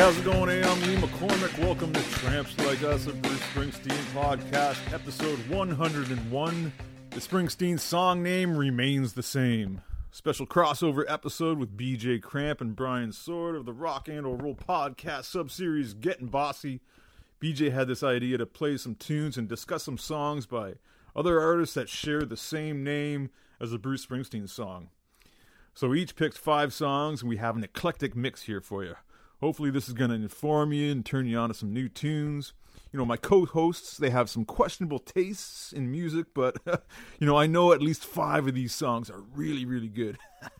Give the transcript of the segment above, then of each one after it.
How's it going? Hey, I'm Lee McCormick. Welcome to Tramps Like Us, a Bruce Springsteen podcast, episode 101. The Springsteen song name remains the same. Special crossover episode with BJ Cramp and Brian Sword of the Rock and Roll podcast subseries Getting Bossy. BJ had this idea to play some tunes and discuss some songs by other artists that share the same name as the Bruce Springsteen song. So we each picked five songs, and we have an eclectic mix here for you. Hopefully, this is going to inform you and turn you on to some new tunes. You know, my co hosts, they have some questionable tastes in music, but, you know, I know at least five of these songs are really, really good.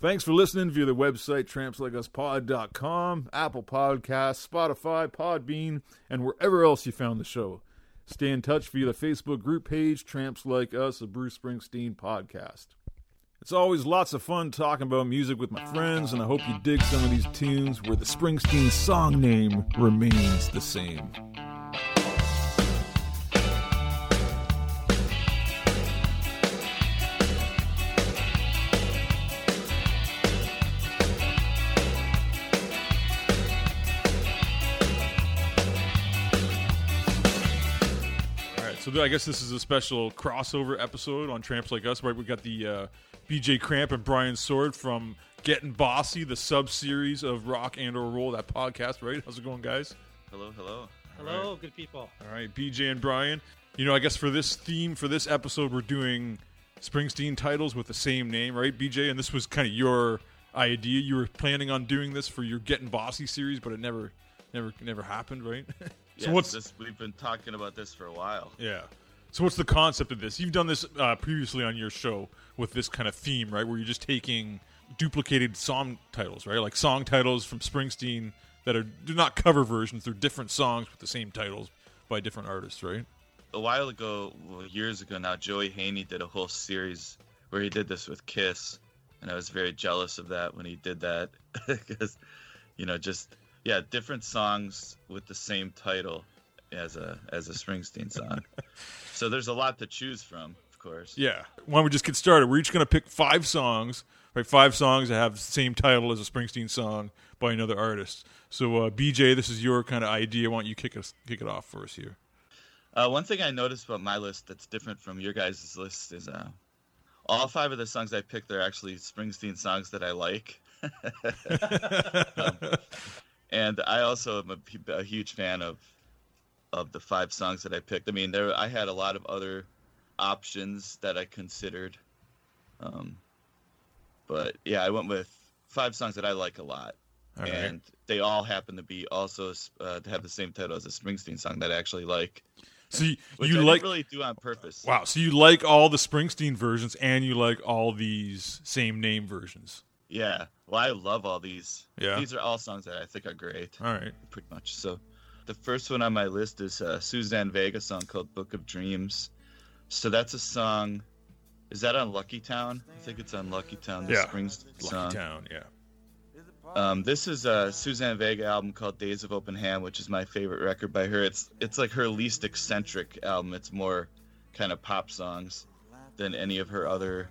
Thanks for listening via the website trampslikeUsPod.com, Apple Podcasts, Spotify, Podbean, and wherever else you found the show. Stay in touch via the Facebook group page, Tramps Like Us, a Bruce Springsteen podcast. It's always lots of fun talking about music with my friends, and I hope you dig some of these tunes where the Springsteen song name remains the same. I guess this is a special crossover episode on Tramps Like Us, right? We got the uh, BJ Cramp and Brian Sword from Getting Bossy, the sub series of Rock and or Roll, that podcast, right? How's it going, guys? Hello, hello. Hello, good people. All right, BJ and Brian. You know, I guess for this theme, for this episode, we're doing Springsteen titles with the same name, right, BJ? And this was kind of your idea. You were planning on doing this for your Getting Bossy series, but it never, never, never happened, right? so what's this? We've been talking about this for a while. Yeah. So what's the concept of this? You've done this uh, previously on your show with this kind of theme, right? Where you're just taking duplicated song titles, right? Like song titles from Springsteen that are they're not cover versions; they're different songs with the same titles by different artists, right? A while ago, well, years ago now, Joey Haney did a whole series where he did this with Kiss, and I was very jealous of that when he did that because, you know, just yeah, different songs with the same title as a as a Springsteen song. so there's a lot to choose from, of course. Yeah. Why don't we just get started? We're each going to pick five songs, right? Five songs that have the same title as a Springsteen song by another artist. So, uh, BJ, this is your kind of idea. Why don't you kick us kick it off for us here? Uh, one thing I noticed about my list that's different from your guys' list is uh, all five of the songs I picked are actually Springsteen songs that I like. um, and I also am a, a, huge fan of of the five songs that I picked. I mean, there I had a lot of other options that I considered, um, but yeah, I went with five songs that I like a lot. All right. and they all happen to be also uh, to have the same title as a Springsteen song that I actually like. So you, you I like really do on purpose. Wow, so you like all the Springsteen versions and you like all these same name versions. Yeah. Well, I love all these. Yeah. These are all songs that I think are great, All right. pretty much. So, the first one on my list is a Suzanne Vega song called "Book of Dreams." So that's a song. Is that on Lucky Town? I think it's on Lucky Town. The Yeah. Springsteen Lucky song. Town, yeah. Um, this is a Suzanne Vega album called Days of Open Hand, which is my favorite record by her. It's it's like her least eccentric album. It's more kind of pop songs than any of her other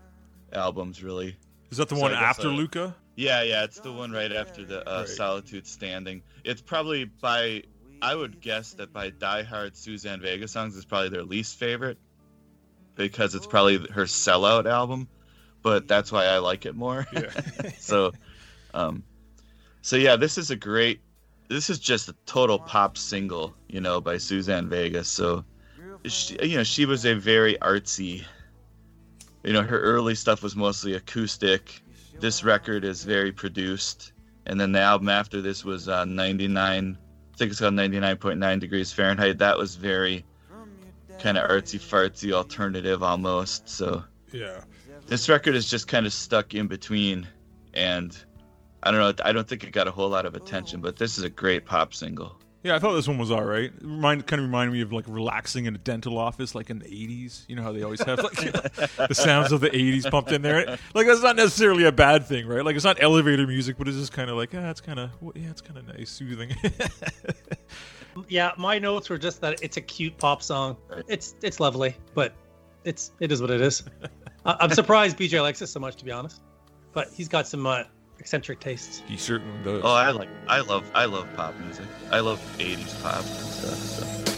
albums, really. Is that the So one after uh, Luka? Yeah, yeah, it's the one right after the uh, Right. Solitude Standing. It's probably by, I would guess that by Die Hard Suzanne Vega songs is probably their least favorite because it's probably her sellout album, but that's why I like it more. Yeah. so, um, so yeah, this is a great. This is just a total pop single, you know, by Suzanne Vega. So, she, you know, she was a very artsy. You know, her early stuff was mostly acoustic. This record is very produced, and then the album after this was uh, 99. I think it's called 99.9 degrees Fahrenheit. That was very kind of artsy fartsy alternative almost. So Yeah. this record is just kind of stuck in between and i don't know i don't think it got a whole lot of attention but this is a great pop single Yeah, I thought this one was all right. It Remind, kind of reminded me of like relaxing in a dental office, like in the '80s. You know how they always have like the sounds of the '80s pumped in there. Like that's not necessarily a bad thing, right? Like it's not elevator music, but it's just kind of like, ah, it's kind of, yeah, it's kind of nice, soothing. Yeah, my notes were just that it's a cute pop song. It's it's lovely, but it's it is what it is. I- I'm surprised BJ likes it so much, to be honest. But he's got some uh, eccentric tastes. He certainly does. Oh, I like, I love, I love pop music. I love '80s pop and stuff. So.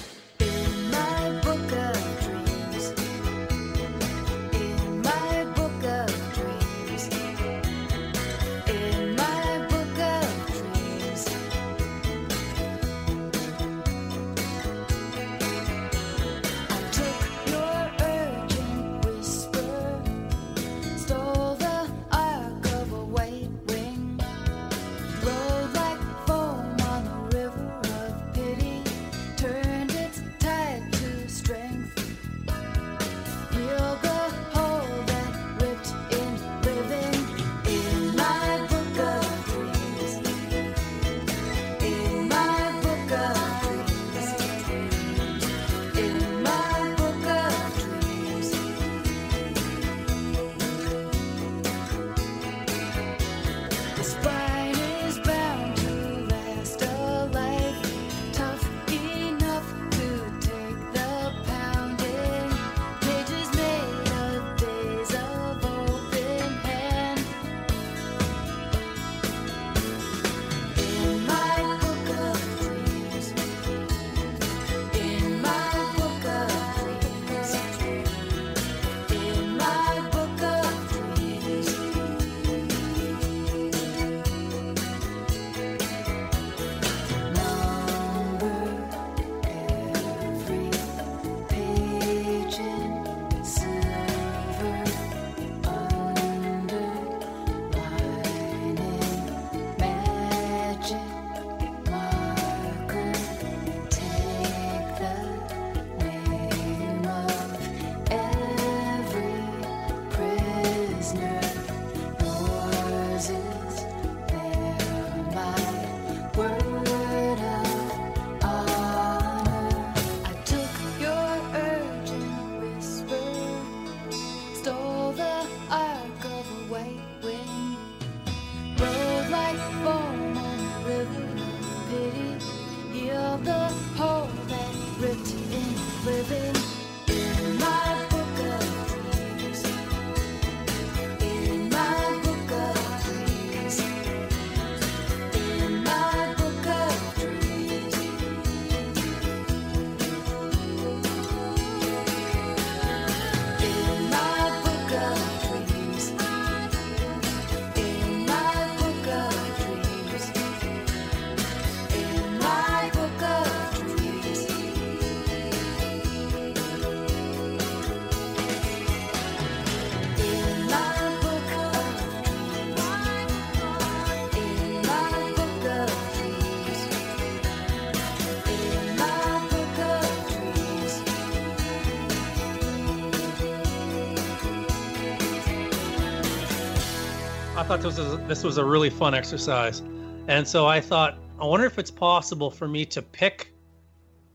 Thought this was this was a really fun exercise, and so I thought, I wonder if it's possible for me to pick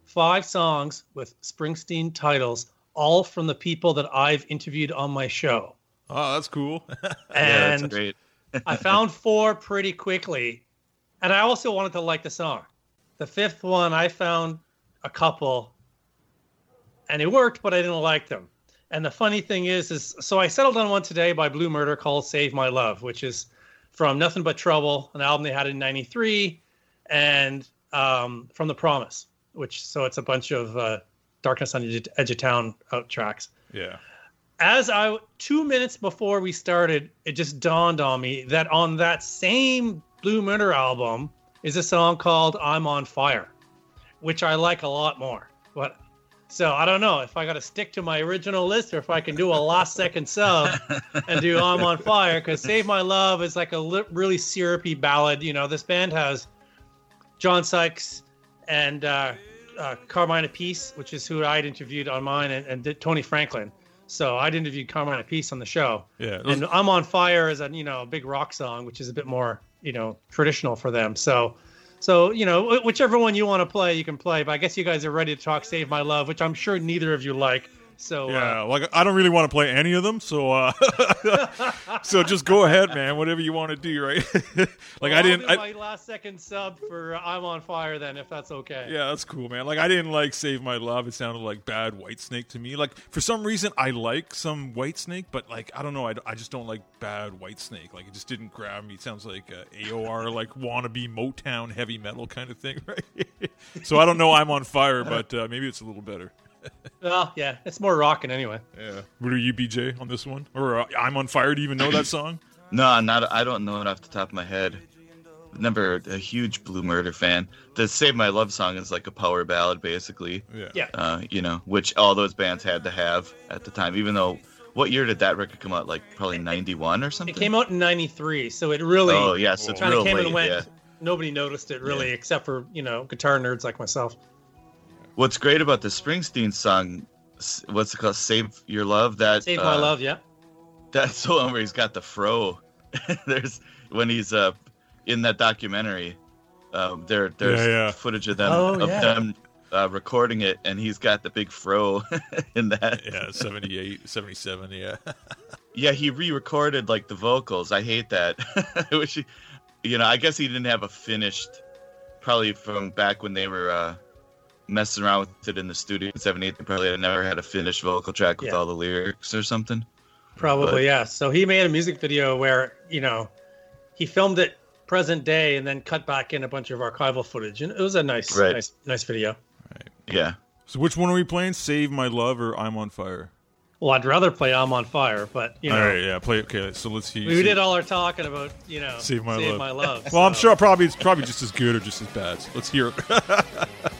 five songs with Springsteen titles, all from the people that I've interviewed on my show. Oh, that's cool. yeah, that's And great. I found four pretty quickly, and I also wanted to like the song. The fifth one, I found a couple, and it worked, but I didn't like them. And the funny thing is, is so I settled on one today by Blue Murder called "Save My Love," which is from Nothing But Trouble, an album they had in '93, and um, from The Promise, which so it's a bunch of uh, Darkness on the Edge- of Town out tracks yeah. as I two minutes before we started, it just dawned on me that on that same Blue Murder album is a song called "I'm on Fire," which I like a lot more. But so I don't know if I got to stick to my original list or if I can do a last second sub and do "I'm on Fire" because "Save My Love" is like a li- really syrupy ballad. You know, this band has John Sykes and uh, uh, Carmine Appice, which is who I'd interviewed on mine, and, and did Tony Franklin. So I'd interviewed Carmine Appice on the show. Yeah. those- And I'm on fire is a you know a big rock song, which is a bit more you know traditional for them. So, so you know whichever one you want to play, you can play. But I guess you guys are ready to talk "Save My Love," which I'm sure neither of you like. So Yeah, uh, like I don't really want to play any of them, so uh, so just go ahead, man. Whatever you want to do, right? like well, I I'll didn't. do I, my last second sub for uh, "I'm on Fire" then, if that's okay. yeah, that's cool, man. Like I didn't like "Save My Love." It sounded like bad Whitesnake to me. Like for some reason, I like some Whitesnake, but like I don't know. I, I just don't like bad Whitesnake. Like it just didn't grab me. It sounds like uh, AOR, like wannabe Motown heavy metal kind of thing, right? so I don't know. I'm on fire, but uh, maybe it's a little better. Well, yeah, it's more rocking anyway. Yeah. What are you, BJ, on this one? Or uh, I'm on fire? Do you even know that song? No, I'm not. I don't know it off the top of my head. Never a huge Blue Murder fan. The "Save My Love" song is like a power ballad, basically. Yeah. Yeah. Uh, you know, which all those bands had to have at the time. Even though, what year did that record come out? Like probably '91 or something. It came out in '93, so it really Oh yeah, so it's kind real of came late. and went. Yeah. Nobody noticed it really, except for you know guitar nerds like myself. What's great about the Springsteen song? What's it called? "Save Your Love." That Save my uh, love, yeah. That's the one where he's got the fro. there's when he's uh in that documentary. Um, there there's Yeah, yeah. footage of them Oh, of yeah. them uh, recording it, and he's got the big fro in that. Yeah, 78, 77, yeah. Yeah, he re-recorded like the vocals. I hate that. I wish he, you know, I guess he didn't have a finished, probably from back when they were uh, messing around with it in the studio in '78. They probably had never had a finished vocal track with Yeah. all the lyrics or something. Probably, but- yeah. So he made a music video where, you know, he filmed it present day and then cut back in a bunch of archival footage. And it was a nice, Right. nice, nice video. Yeah. So which one are we playing? Save My Love or I'm on Fire? Well, I'd rather play I'm on Fire, but, you know, all right, yeah, play Okay, so let's see. we did all our talking about, you know, Save My Love. My love. Well, I'm sure probably it's probably just as good or just as bad. So let's hear it.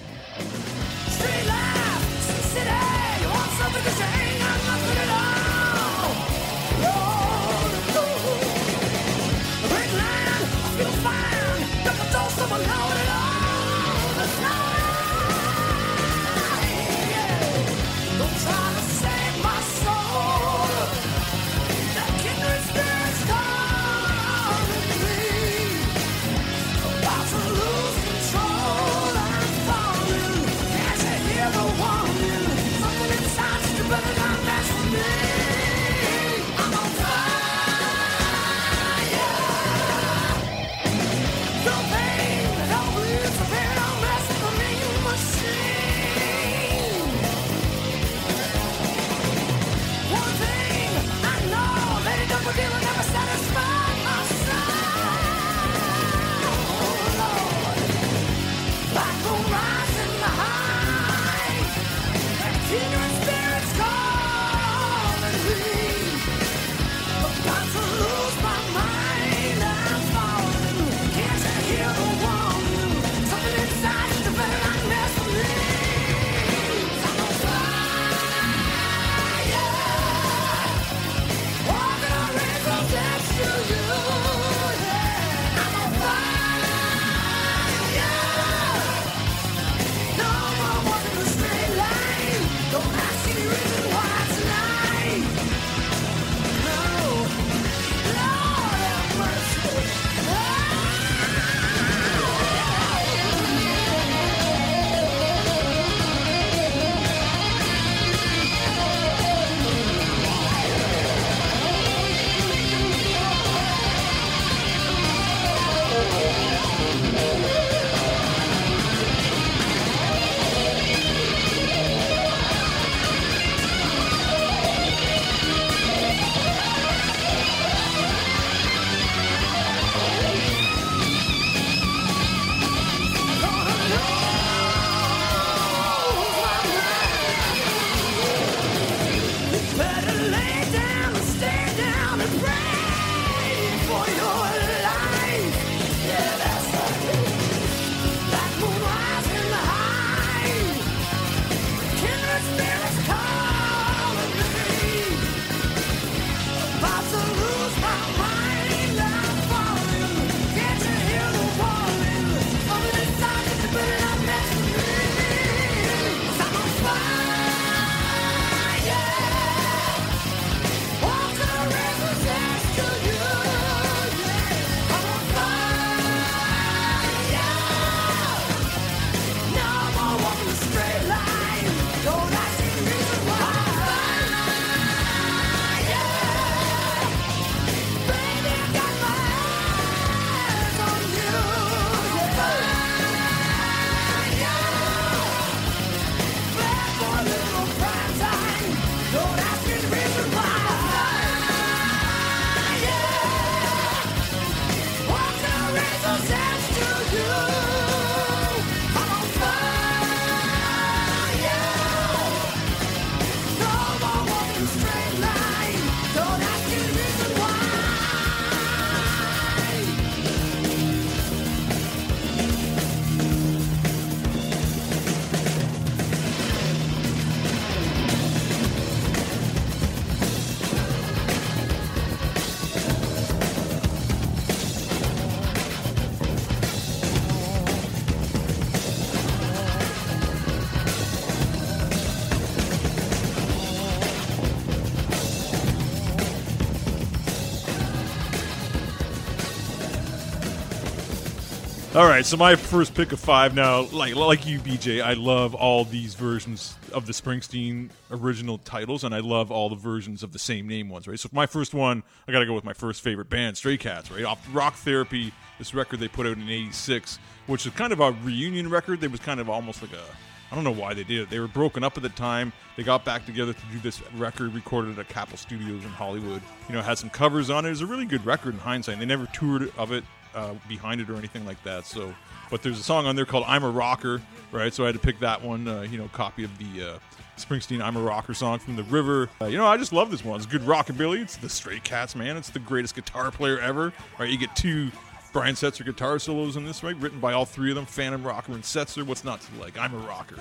All right, so my first pick of five now, like like you, BJ, I love all these versions of the Springsteen original titles, and I love all the versions of the same name ones, right? So my first one, I got to go with my first favorite band, Stray Cats, right? Off Rock Therapy, this record they put out in '86, which is kind of a reunion record. They was kind of almost like a I don't know why they did it. They were broken up at the time. They got back together to do this record, recorded at Capitol Studios in Hollywood. You know, had some covers on it. It was a really good record in hindsight. They never toured of it uh, behind it or anything like that. So, but there's a song on there called "I'm a Rocker," right? So I had to pick that one. Uh, you know, copy of the uh, Springsteen "I'm a Rocker" song from the River. Uh, you know, I just love this one. It's good rockabilly. It's the Stray Cats, man. It's the greatest guitar player ever. Right? You get two Brian Setzer guitar solos in this, right? Written by all three of them, Phantom Rocker and Setzer. What's not to like? I'm a rocker.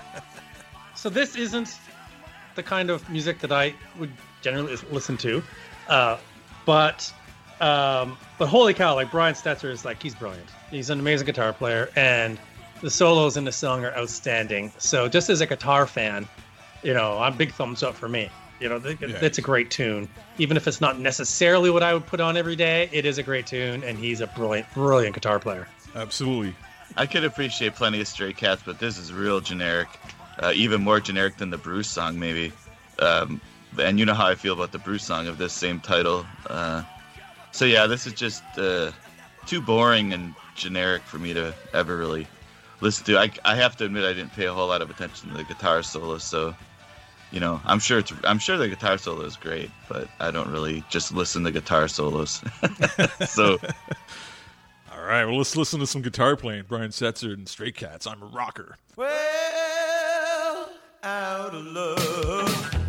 So this isn't the kind of music that I would generally listen to, uh, but um, but holy cow, like Brian Setzer is like he's brilliant. He's an amazing guitar player, and the solos in the song are outstanding. So just as a guitar fan, you know, I'm big thumbs up for me. You know, th- Yeah. it's a great tune. Even if it's not necessarily what I would put on every day, it is a great tune, and he's a brilliant, brilliant guitar player. Absolutely. I could appreciate plenty of Stray Cats, but this is real generic, uh, even more generic than the Bruce song, maybe. Um, and you know how I feel about the Bruce song of this same title. Uh, so yeah, this is just uh, too boring and generic for me to ever really listen to. I, I have to admit I didn't pay a whole lot of attention to the guitar solo, so you know I'm sure it's I'm sure the guitar solo is great, but I don't really just listen to guitar solos. so All right, well, let's listen to some guitar playing. Brian Setzer and Stray Cats. I'm a rocker. Well, out of love,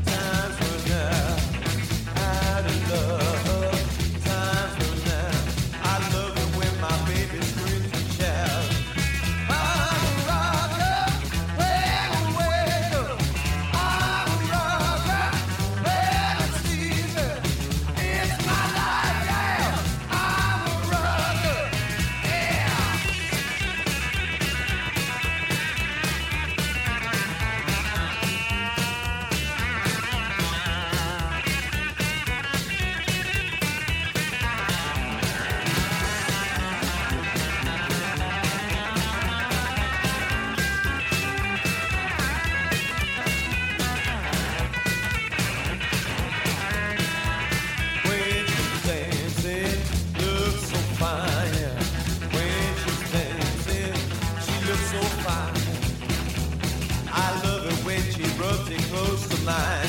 close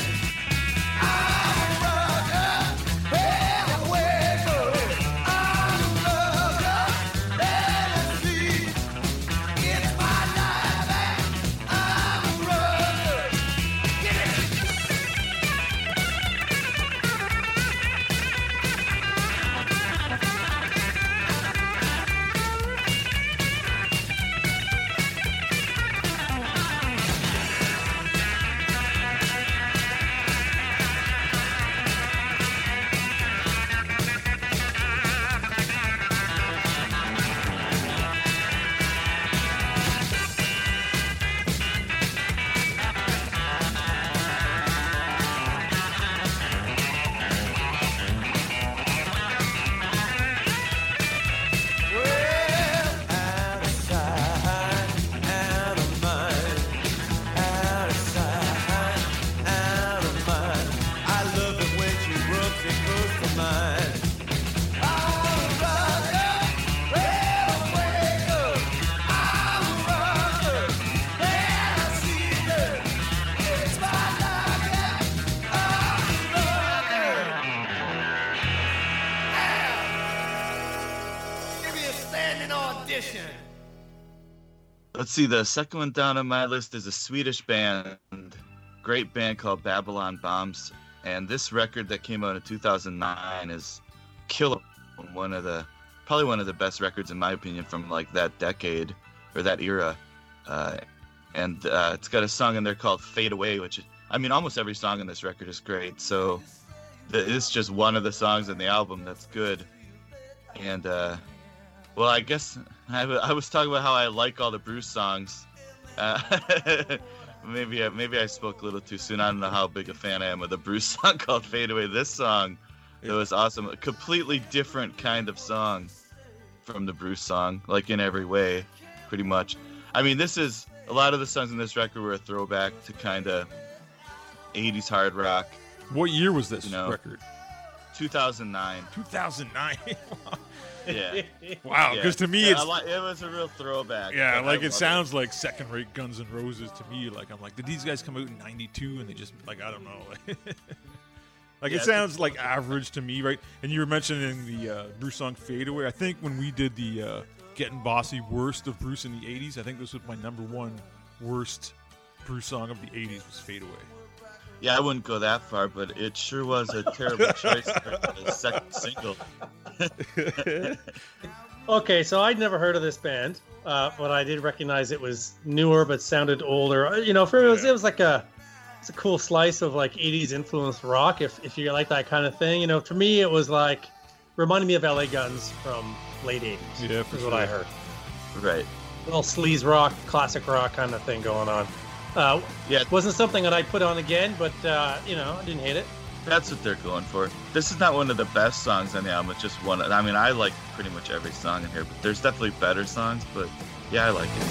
Let's see. The second one down on my list is a Swedish band, great band called Babylon Bombs, and this record that came out in 2009 is killer. One of the probably one of the best records in my opinion from like that decade or that era. Uh, and uh, it's got a song in there called "Fade Away," which I mean, almost every song in this record is great. So th- it's just one of the songs in the album that's good. And uh, well, I guess I, w- I was talking about how I like all the Bruce songs. Uh, maybe I, maybe I spoke a little too soon. I don't know how big a fan I am of the Bruce song called "Fade Away." This song, it was awesome. A completely different kind of song, from the Bruce song, like in every way, pretty much. I mean, this is a lot of the songs in this record were a throwback to kind of 80s hard rock. What year was this You know. record? 2009. 2009. Yeah. wow, Yeah. because to me Yeah, it's I li- it was a real throwback. yeah, but I like it love sounds like second-rate Guns N' Roses to me. Like I'm like, did these guys come out in '92 and they just like I don't know. like Yeah, it sounds like average to me, right? And you were mentioning the uh, Bruce song "Fade Away." I think when we did the uh, "Getting Bossy" worst of Bruce in the '80s, I think this was my number one worst Bruce song of the '80s was "Fade Away." Yeah, I wouldn't go that far, but it sure was a terrible choice for the second single. Okay, so I'd never heard of this band, uh, but I did recognize it was newer but sounded older. Uh, You know, for it was, it was like a it's a cool slice of like '80s influenced rock. If if you like that kind of thing, you know, for me it was like reminded me of LA Guns from late '80s. Yeah, for is what I heard. Right. little sleaze rock, classic rock kind of thing going on. Uh, Yeah, it wasn't something that I'd put on again, but uh, you know, I didn't hate it. that's what they're going for. This is not one of the best songs on the album. It's just one. I mean, I like pretty much every song in here, but there's definitely better songs. But yeah, I like it.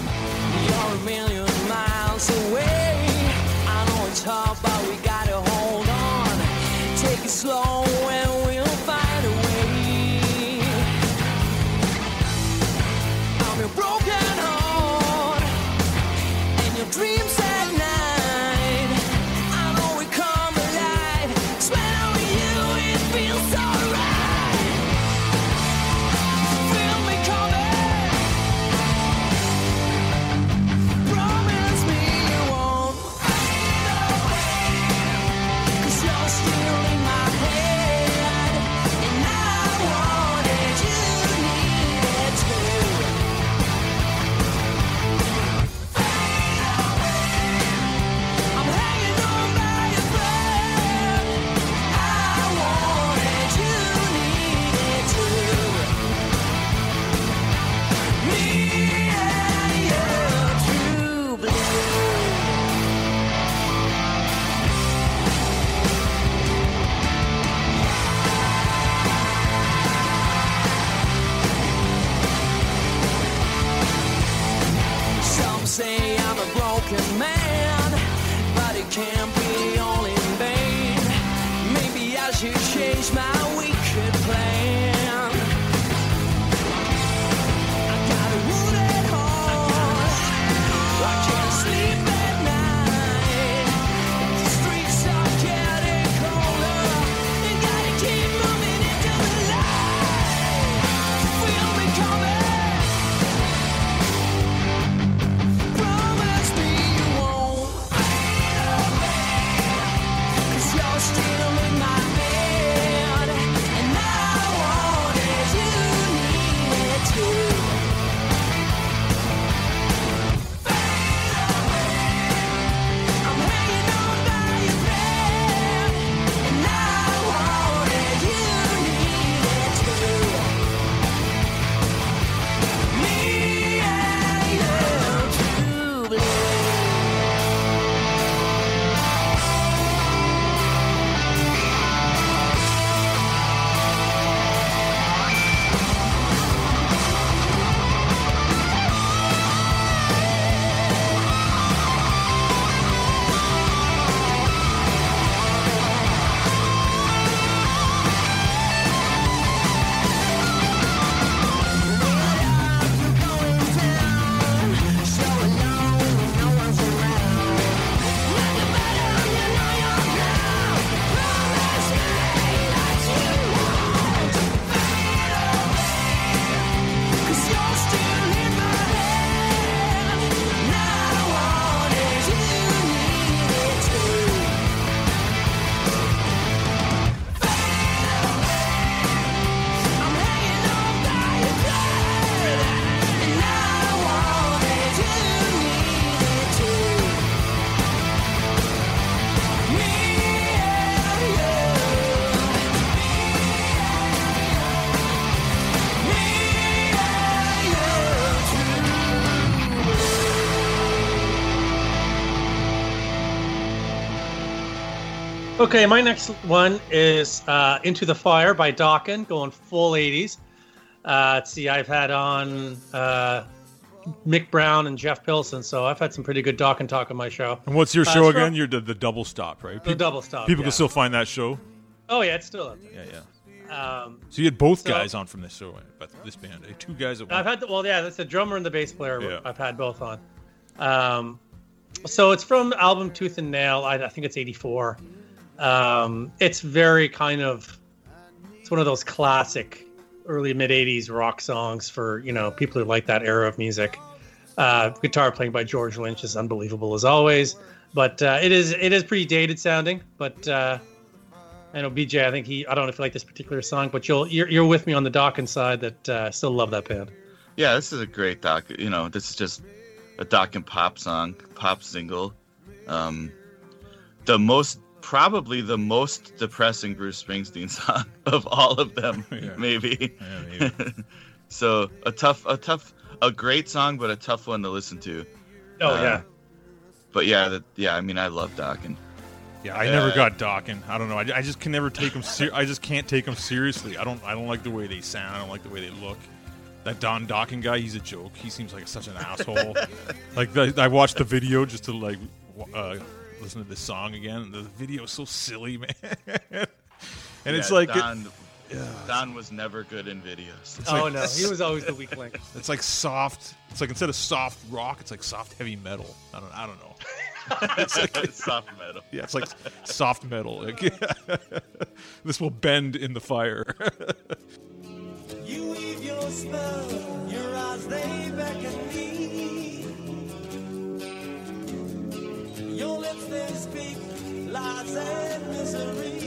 Okay, my next one is uh, Into the Fire by Dokken, going full 80s. Uh, let's see, I've had on uh, Mick Brown and Jeff Pilson, so I've had some pretty good Dokken talk on my show. And what's your Uh, show from- again? You're the, the double stop, right? The Peop- double stop. People yeah. can still find that show. Oh yeah, it's still up Yeah, yeah. Um, So you had both So- guys on from this show, but this band, eh? two guys at I've had the, well, yeah, that's the drummer and the bass player. Yeah. I've had both on. Um, so it's from album Tooth and Nail. I, I think it's '84. Um, it's very kind of it's one of those classic early mid '80s rock songs for you know people who like that era of music. Uh, guitar playing by George Lynch is unbelievable as always, but uh, it is it is pretty dated sounding. But uh, I know BJ. I think he. I don't know if you like this particular song, but you'll you're, you're with me on the Dokken side that uh, still love that band. Yeah, this is a great doc. You know, this is just a Dokken pop song, pop single. Um, the most, probably the most depressing Bruce Springsteen song of all of them, Yeah. maybe. Yeah, maybe. so a tough, a tough, a great song, but a tough one to listen to. Oh Uh, yeah. But yeah, that, yeah. I mean, I love and Yeah, I never Uh, got Dokken. I don't know. I, I just can never take them. Ser- I just can't take them seriously. I don't. I don't like the way they sound. I don't like the way they look. That Don Dokken guy, he's a joke. He seems like such an asshole. like the, I watched the video just to like uh, listen to this song again. The video is so silly, man. and it's yeah, like it- Don. Don was never good in videos. oh like, no, he was always the weak link. It's like soft. It's like instead of soft rock, it's like soft heavy metal. I don't. I don't know. it's like soft metal. Yeah, it's like soft metal. Like, this will bend in the fire. You weave your spell, your eyes they beckon me. Your lips they speak lies and misery.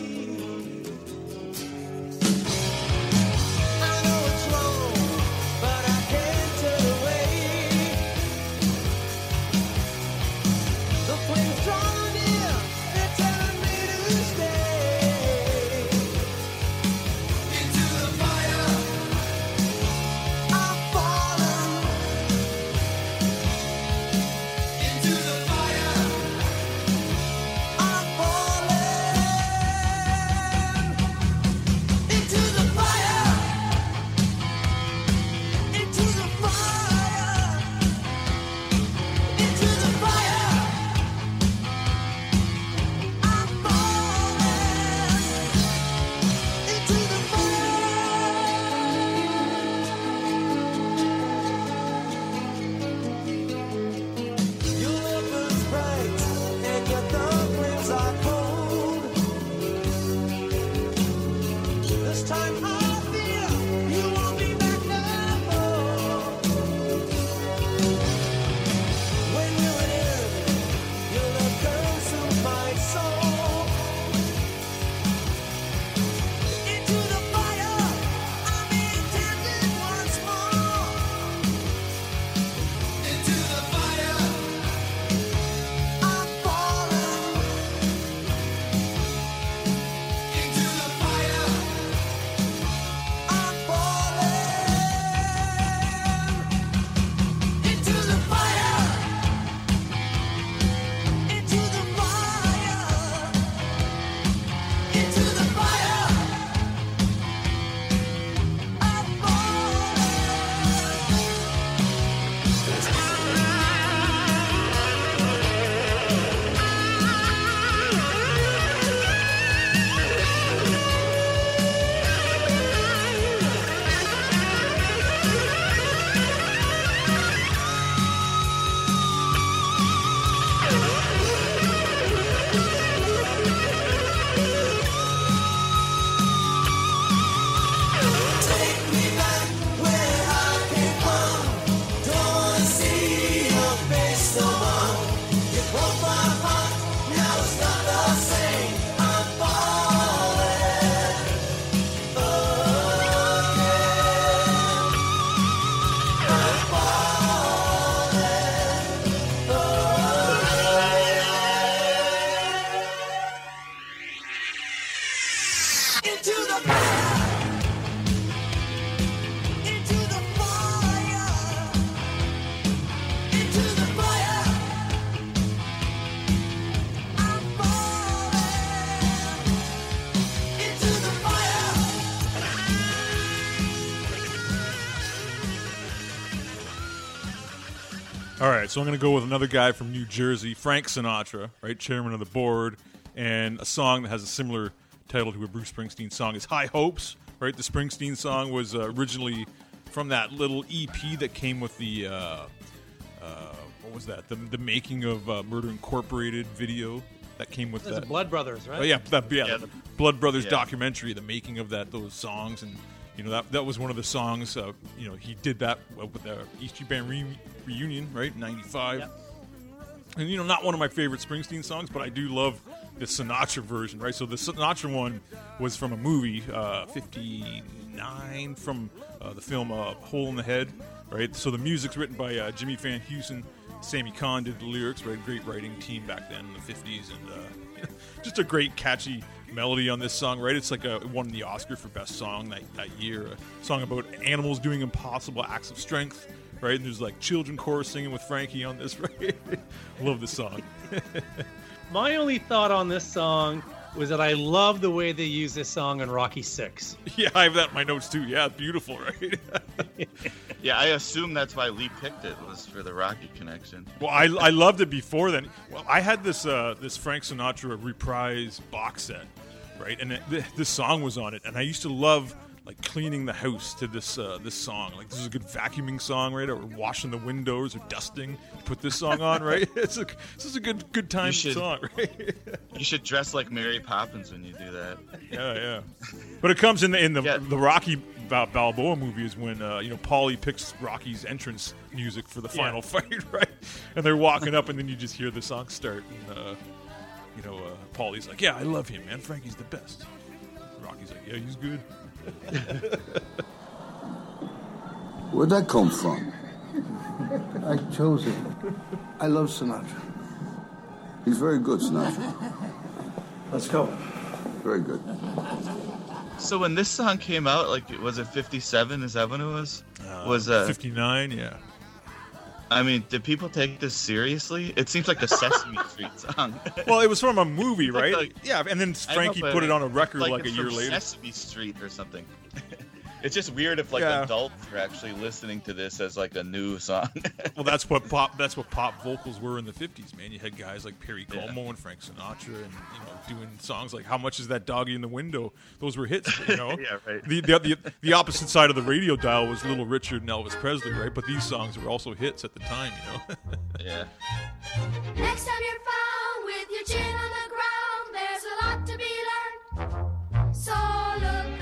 Right, so I'm going to go with another guy from New Jersey, Frank Sinatra, right, chairman of the board, and a song that has a similar title to a Bruce Springsteen song is "High Hopes." Right, the Springsteen song was uh, originally from that little EP that came with the uh, uh, what was that? The, the making of uh, Murder Incorporated video that came with There's that. the Blood Brothers, right? Oh yeah, that, yeah, Yeah, the the- Blood Brothers yeah. documentary, the making of that, those songs, and you know that that was one of the songs. Uh, you know, he did that uh, with the East Street Band re- reunion, right, in '95. Yep. And you know, not one of my favorite Springsteen songs, but I do love the Sinatra version, right? So the Sinatra one was from a movie, uh, '59, from uh, the film uh, Hole in the Head, right? So the music's written by uh, Jimmy Van Heusen. Sammy Cahn did the lyrics, right? Great writing team back then in the '50s, and uh, just a great catchy melody on this song, right? It's like a it won the Oscar for best song that, that year. A song about animals doing impossible acts of strength, right? And there's like children chorus singing with Frankie on this, right? Love this song. My only thought on this song was that I love the way they use this song in Rocky Six. yeah, I have that in my notes too. Yeah, beautiful, right? Yeah, I assume that's why Lee picked it was for the Rocky connection. well, I, I loved it before then. Well, I had this uh, this Frank Sinatra reprise box set, right? And it, th- this song was on it, and I used to love like cleaning the house to this uh, this song. Like this is a good vacuuming song, right? Or washing the windows or dusting. Put this song on, right? It's a this is a good good time should- song, right? You should dress like Mary Poppins when you do that. yeah, yeah. But it comes in the in the Yeah. the Rocky Bal- Balboa movie is when uh, you know Paulie picks Rocky's entrance music for the final fight, right? And they're walking up, and then you just hear the song start, and uh, you know uh, Paulie's like, "Yeah, I love him, man. Frankie's the best." Rocky's like, "Yeah, he's good." Where'd that come from? I chose it. I love Sinatra. He's very good, Sinatra. Let's go. Very good. So when this song came out, like was it 57? Is that when it was? was uh Fifty nine, yeah. I mean, did people take this seriously? It seems like a Sesame Street song. Well, it was from a movie, right? the- yeah, and then I know, Frankie put it on a record like, like, a year later. Sesame Street or something. it's just weird if like Yeah. adults are actually listening to this as like a new song. Well, that's what pop. That's what pop vocals were in the '50s, man. You had guys like Perry Yeah. Como and Frank Sinatra, and you know, doing songs like "How Much Is That Doggy in the Window." Those were hits, you know. Yeah, right. The, the the the opposite side of the radio dial was Little Richard and Elvis Presley, right? But these songs were also hits at the time, you know. yeah. Next time you're found with your chin on the ground, there's a lot to be learned. So look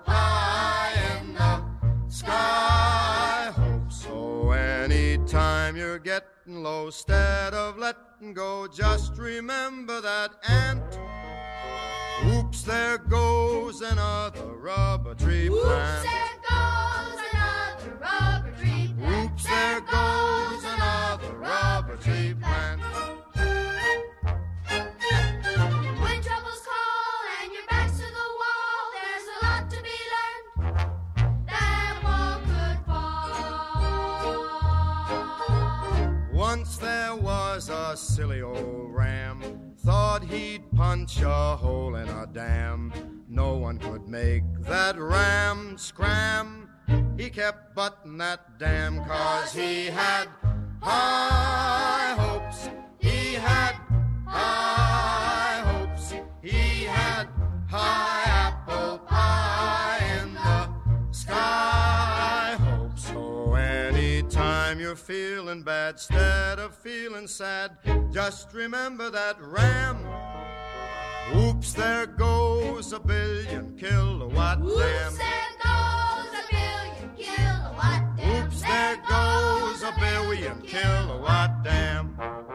you're getting low, instead of letting go, just remember that ant. Oops, there goes another rubber tree Oops, plant. there goes another rubber tree plant. Oops, there goes another rubber tree plant. Thought he'd punch a hole in a dam. No one could make that ram scram. He kept butting that dam cause he had high hopes. He had high hopes. He had high you're feeling bad, instead of feeling sad, just remember that ram. Oops, there goes a billion kilowatt Oops, dam. there goes a billion kilowatt dam. Oops, there goes a billion kilowatt dam.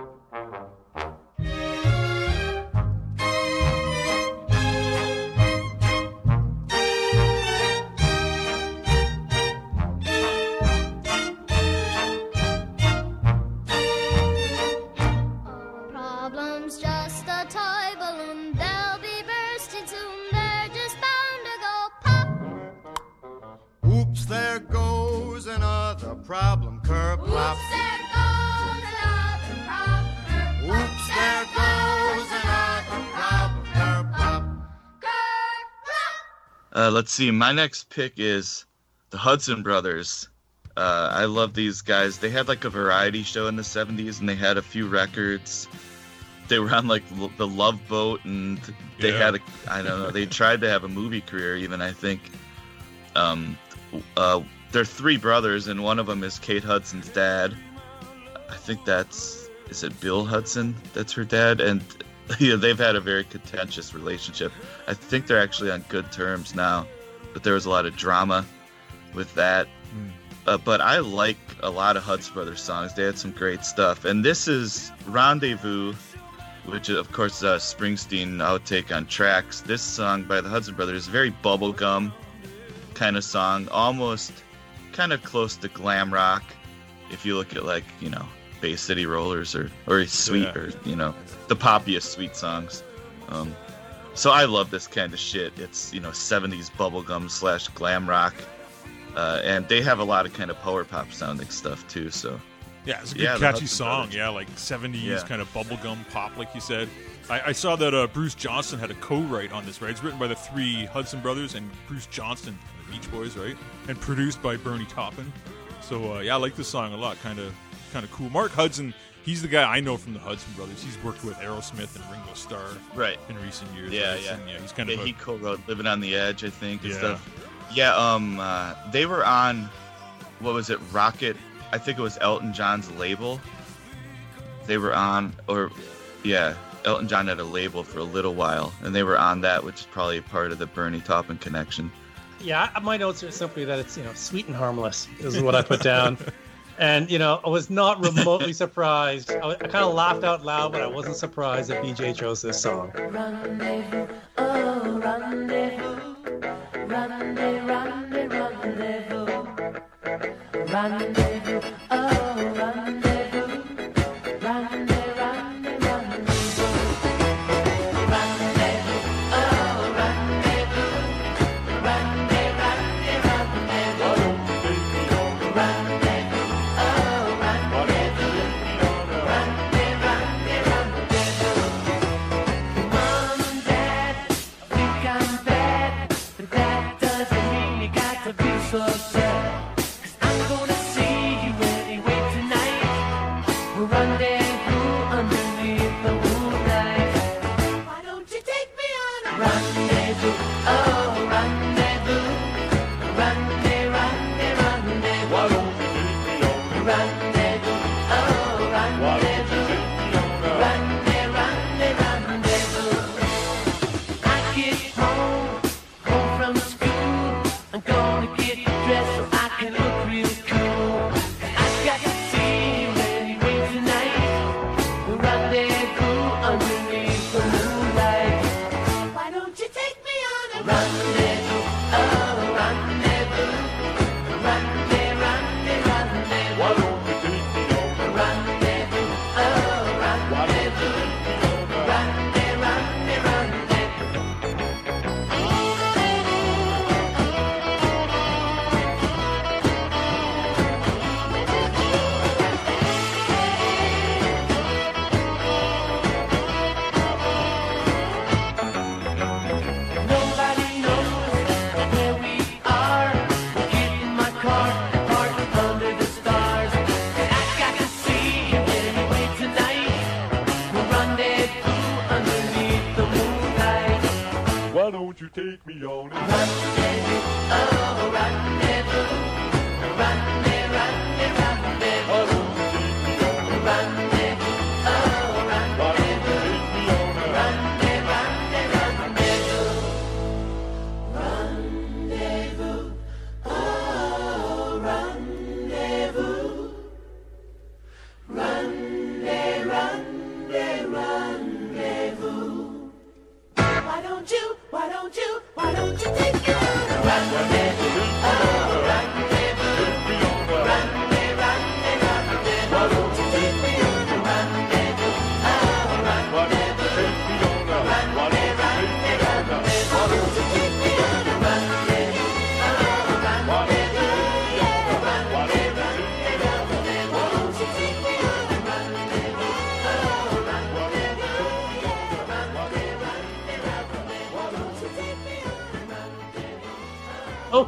Uh, let's see. My next pick is the Hudson Brothers. Uh, I love these guys. They had like a variety show in the 70s and they had a few records. They were on like L- the Love Boat and they Yeah. had a, I don't know, they tried to have a movie career even, I think. Um, uh, they're three brothers and one of them is Kate Hudson's dad. I think that's, is it Bill Hudson? That's her dad. And yeah, they've had a very contentious relationship. I think they're actually on good terms now, but there was a lot of drama with that. Uh, but I like a lot of Hudson Brothers songs. They had some great stuff, and this is Rendezvous, which of course is a Springsteen outtake on tracks. This song by the Hudson Brothers is very bubblegum kind of song, almost kind of close to glam rock. If you look at like you know Bay City Rollers or or Sweet Yeah. or you know the poppiest Sweet songs. Um, so I love this kind of shit. It's you know 70s bubblegum slash glam rock, uh, and they have a lot of kind of power pop sounding stuff too. So Yeah, it's a good Yeah, catchy song. Brothers. Yeah, like 70s Yeah. kind of bubblegum pop, like you said. I, I saw that uh, Bruce Johnston had a co-write on this, right? It's written by the three Hudson brothers and Bruce Johnston the Beach Boys, right? And produced by Bernie Taupin. So uh, yeah, I like this song a lot. Kind of, kind of cool. Mark Hudson, he's the guy I know from the Hudson brothers. He's worked with Aerosmith and Ringo Starr right, in recent years. Yeah, right? yeah. And, yeah. He's kind yeah, of a, he co-wrote "Living on the Edge," I think, and Yeah. stuff. Yeah, um, uh, they were on what was it, Rocket? I think it was Elton John's label. They were on, or yeah, Elton John had a label for a little while, and they were on that, which is probably part of the Bernie Taupin connection. Yeah, my notes are simply that it's you know sweet and harmless is what I put down, and you know I was not remotely surprised. I, I kind of laughed out loud, but I wasn't surprised that BJ chose this song. Rendezvous, oh rendezvous, rendezvous, rendezvous, rendezvous, got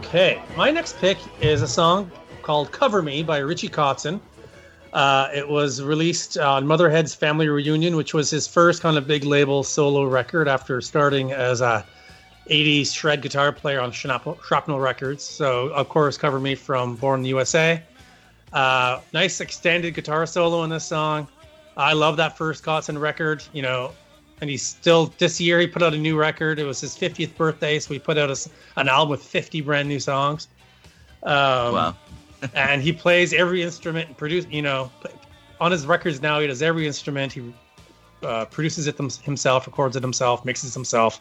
Okay, my next pick is a song called "Cover Me" by Richie Kotzen. Uh, it was released on Mother Head's Family Reunion, which was his first kind of big label solo record after starting as a 80s shred guitar player on Shrapnel, Records. So, of course, Cover Me from Born in the USA. Uh, nice extended guitar solo in this song. I love that first Kotzen record, you know, and he's still, this year he put out a new record. It was his 50th birthday, so he put out a s an album with 50 brand new songs. Um, Wow. and he plays every instrument and produce you know on his records now he does every instrument he uh, produces it them- himself records it himself mixes himself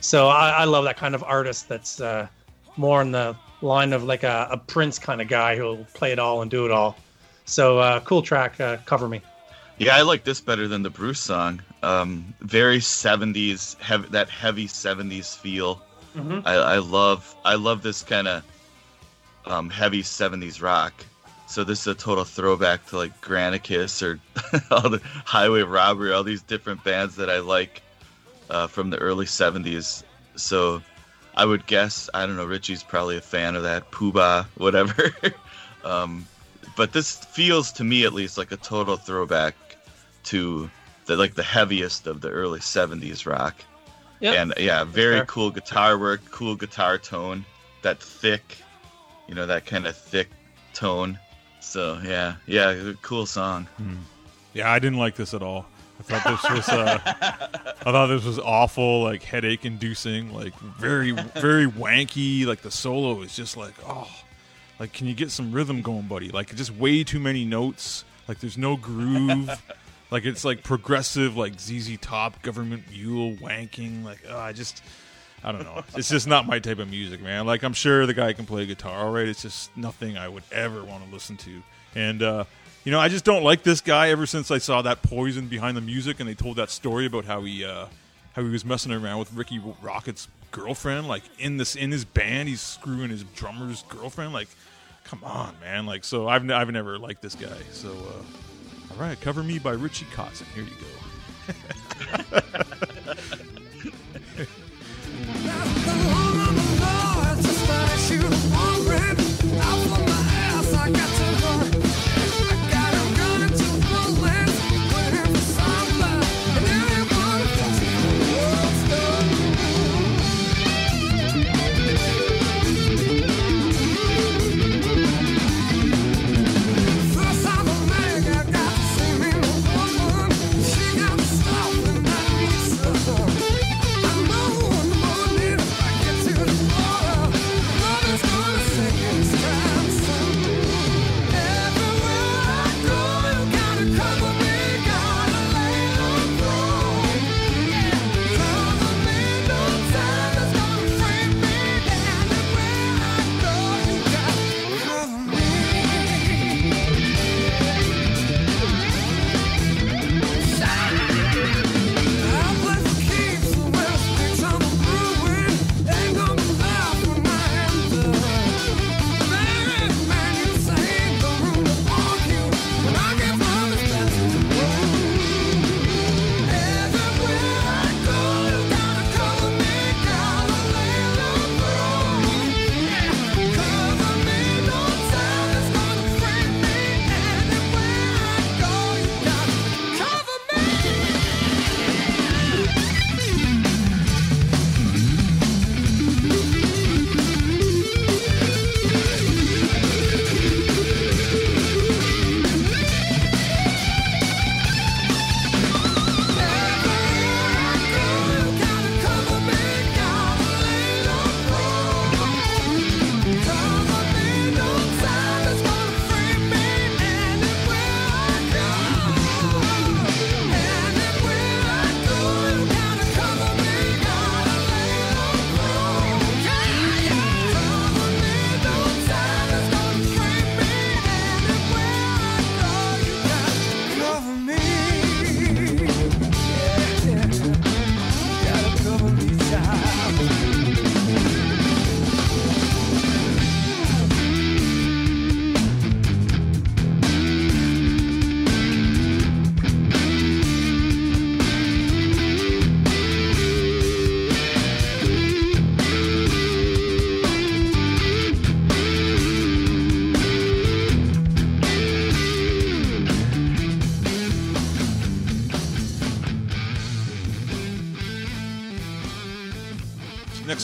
so I, I love that kind of artist that's uh, more in the line of like a, a prince kind of guy who'll play it all and do it all so uh, cool track uh, cover me Yeah, I like this better than the Bruce song. Um, very 70s, heavy, that heavy 70s feel. Mhm. I, I love I love this kind of um, heavy 70s rock. So this is a total throwback to like Granicus or all the Highway Robbery, all these different bands that I like uh, from the early 70s. So I would guess I don't know Richie's probably a fan of that Pooba whatever. um, but this feels to me at least like a total throwback to the like the heaviest of the early 70s rock. Yep. And yeah, very fair. cool guitar work, cool guitar tone, that thick, you know, that kind of thick tone. So yeah, yeah, cool song. Yeah, I didn't like this at all. I thought this was uh, I thought this was awful, like headache inducing, like very very wanky. Like the solo is just like oh, like can you get some rhythm going, buddy? Like just way too many notes. Like there's no groove. Like it's like progressive, like ZZ Top, Government Mule wanking. Like oh, I just. I don't know. It's just not my type of music, man. Like I'm sure the guy can play guitar, all right. It's just nothing I would ever want to listen to. And uh, you know, I just don't like this guy. Ever since I saw that poison behind the music, and they told that story about how he uh, how he was messing around with Rikki Rockett's girlfriend, like in this in his band, he's screwing his drummer's girlfriend. Like, come on, man. Like, so I've n- I've never liked this guy. So, uh, all right, cover me by Richie Kotzen. Here you go.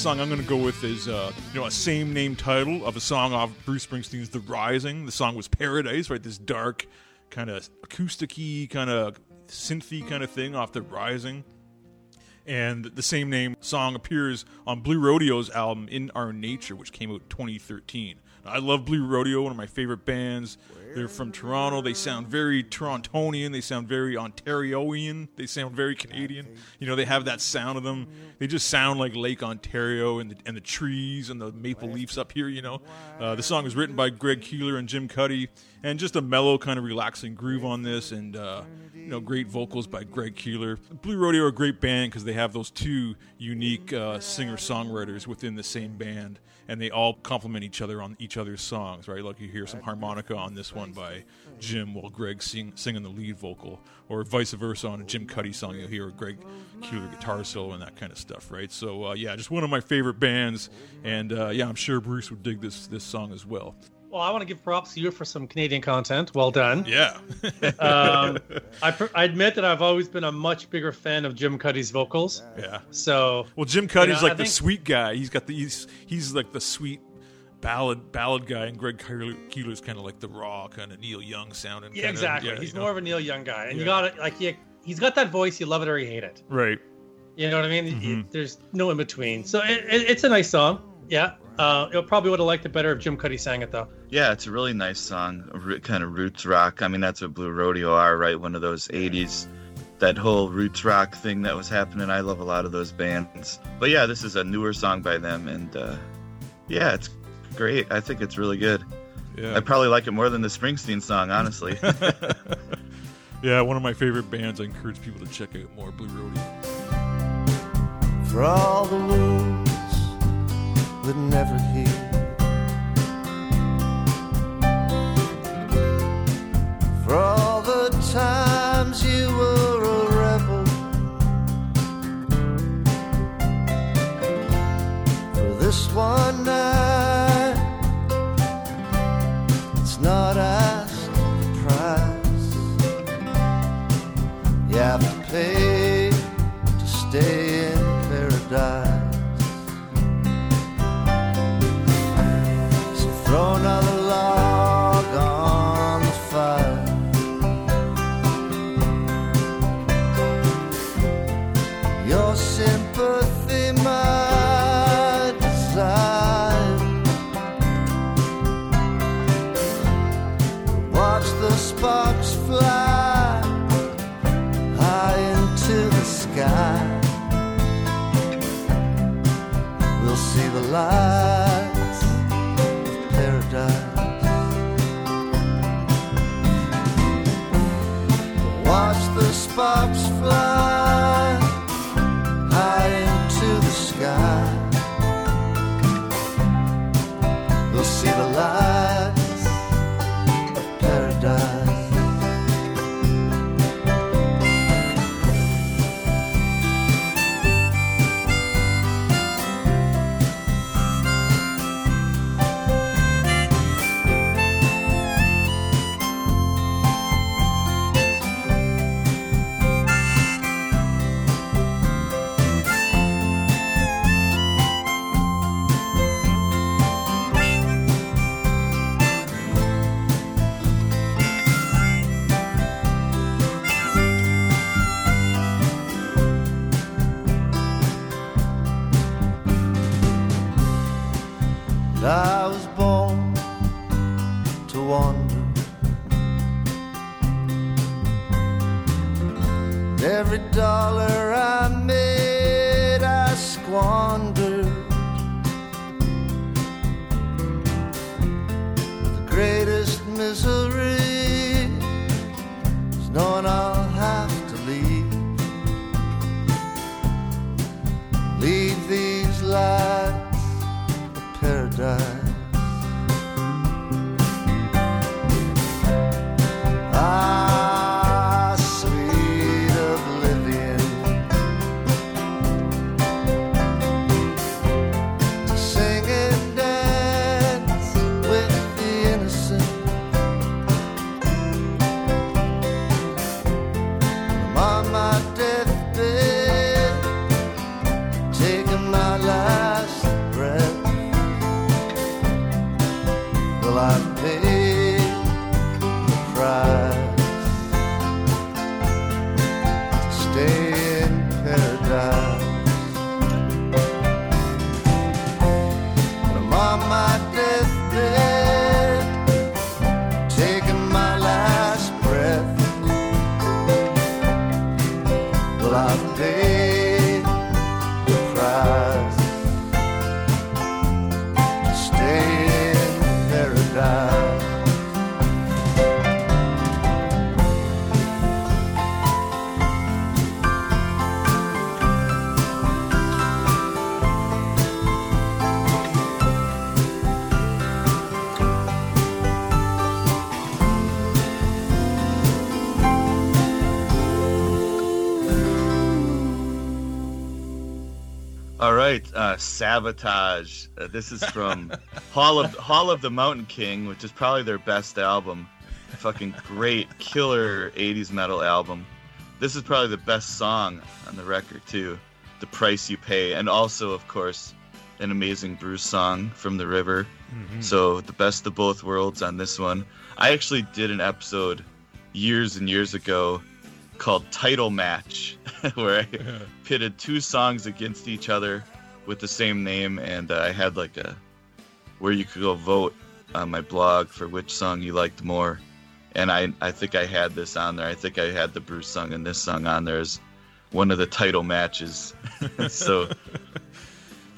song I'm going to go with is uh, you know a same name title of a song off Bruce Springsteen's The Rising. The song was Paradise, right? This dark, kind of acousticy, kind of synthy kind of thing off The Rising. And the same name song appears on Blue Rodeo's album In Our Nature, which came out 2013. I love Blue Rodeo, one of my favorite bands. They're from Toronto. They sound very Torontonian. They sound very Ontarioan. They sound very Canadian. You know, they have that sound of them. They just sound like Lake Ontario and the, and the trees and the maple leaves up here. You know, uh, the song was written by Greg Keelor and Jim Cuddy, and just a mellow, kind of relaxing groove on this, and uh, you know, great vocals by Greg Keelor. Blue Rodeo are a great band because they have those two unique uh, singer songwriters within the same band and they all complement each other on each other's songs, right? Like you hear some harmonica on this one by Jim while Greg sing, singing the lead vocal, or vice versa on a Jim Cuddy song, you'll hear a Greg Keelor guitar solo and that kind of stuff, right? So uh, yeah, just one of my favorite bands, and uh, yeah, I'm sure Bruce would dig this this song as well. Well, I want to give props to you for some Canadian content. Well done. Yeah, Um, I, pr- I admit that I've always been a much bigger fan of Jim Cuddy's vocals. yeah. So Well, Jim Cuddy's You know, I like the think- sweet guy. He's got the he's he's like the sweet ballad ballad guy, and Greg Keelor, Keelor's kind of like the raw kind of Neil Young sounding. yeah, exactly. yeah, He's you know. more of a Neil Young guy, and you got it. Like he, he's got that voice. You love it or you hate it. right. You know what I mean? Mm-hmm. There's no in between. So it, it, it's a nice song. Yeah. Uh, it probably would have liked it better if Jim Cuddy sang it though. Yeah, it's a really nice song, kind of roots rock. I mean, that's what Blue Rodeo are, right? One of those 80s, that whole roots rock thing that was happening. I love a lot of those bands. But yeah, this is a newer song by them, and uh, yeah, it's great. I think it's really good. Yeah. I probably like it more than the Springsteen song, honestly. Yeah, one of my favorite bands. I encourage people to check out more Blue Rodeo. for all the wounds that never heal. For all the times you were a rebel. For this one night, it's not asked the price. You have to pay right, uh, Savatage. Uh, this is from Hall of Hall of the Mountain King, which is probably their best album. Fucking great, killer '80s metal album. This is probably the best song on the record too. The price you pay, and also, of course, an amazing Bruce song from the River. So the best of both worlds on this one. I actually did an episode years and years ago called Title Match, where I pitted two songs against each other with the same name, and uh, I had like a where you could go vote on my blog for which song you liked more. And I, I think I had this on there. I think I had the Bruce song and this song on there as one of the title matches. so,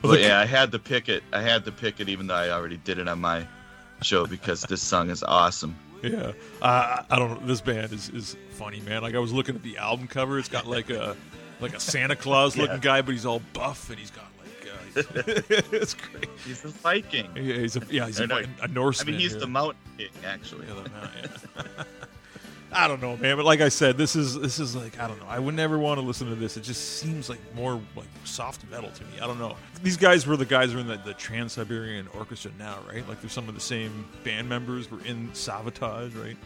but yeah, I had to pick it. I had to pick it, even though I already did it on my show because this song is awesome. Yeah, uh, I don't. know. This band is, is funny, man. Like I was looking at the album cover. It's got like a like a Santa Claus looking Yeah. guy, but he's all buff and he's got like uh, he's- it's great. He's a Viking. Yeah, he's a yeah, he's a, know. a I Norseman. I mean, he's yeah. the Mountain King, actually. Yeah, the mount- yeah. I don't know, man. But like I said, this is this is like I don't know. I would never want to listen to this. It just seems like more like soft metal to me. I don't know. These guys were the guys who are in the, the Trans Siberian Orchestra now, right? Like they're some of the same band members were in Savatage, right?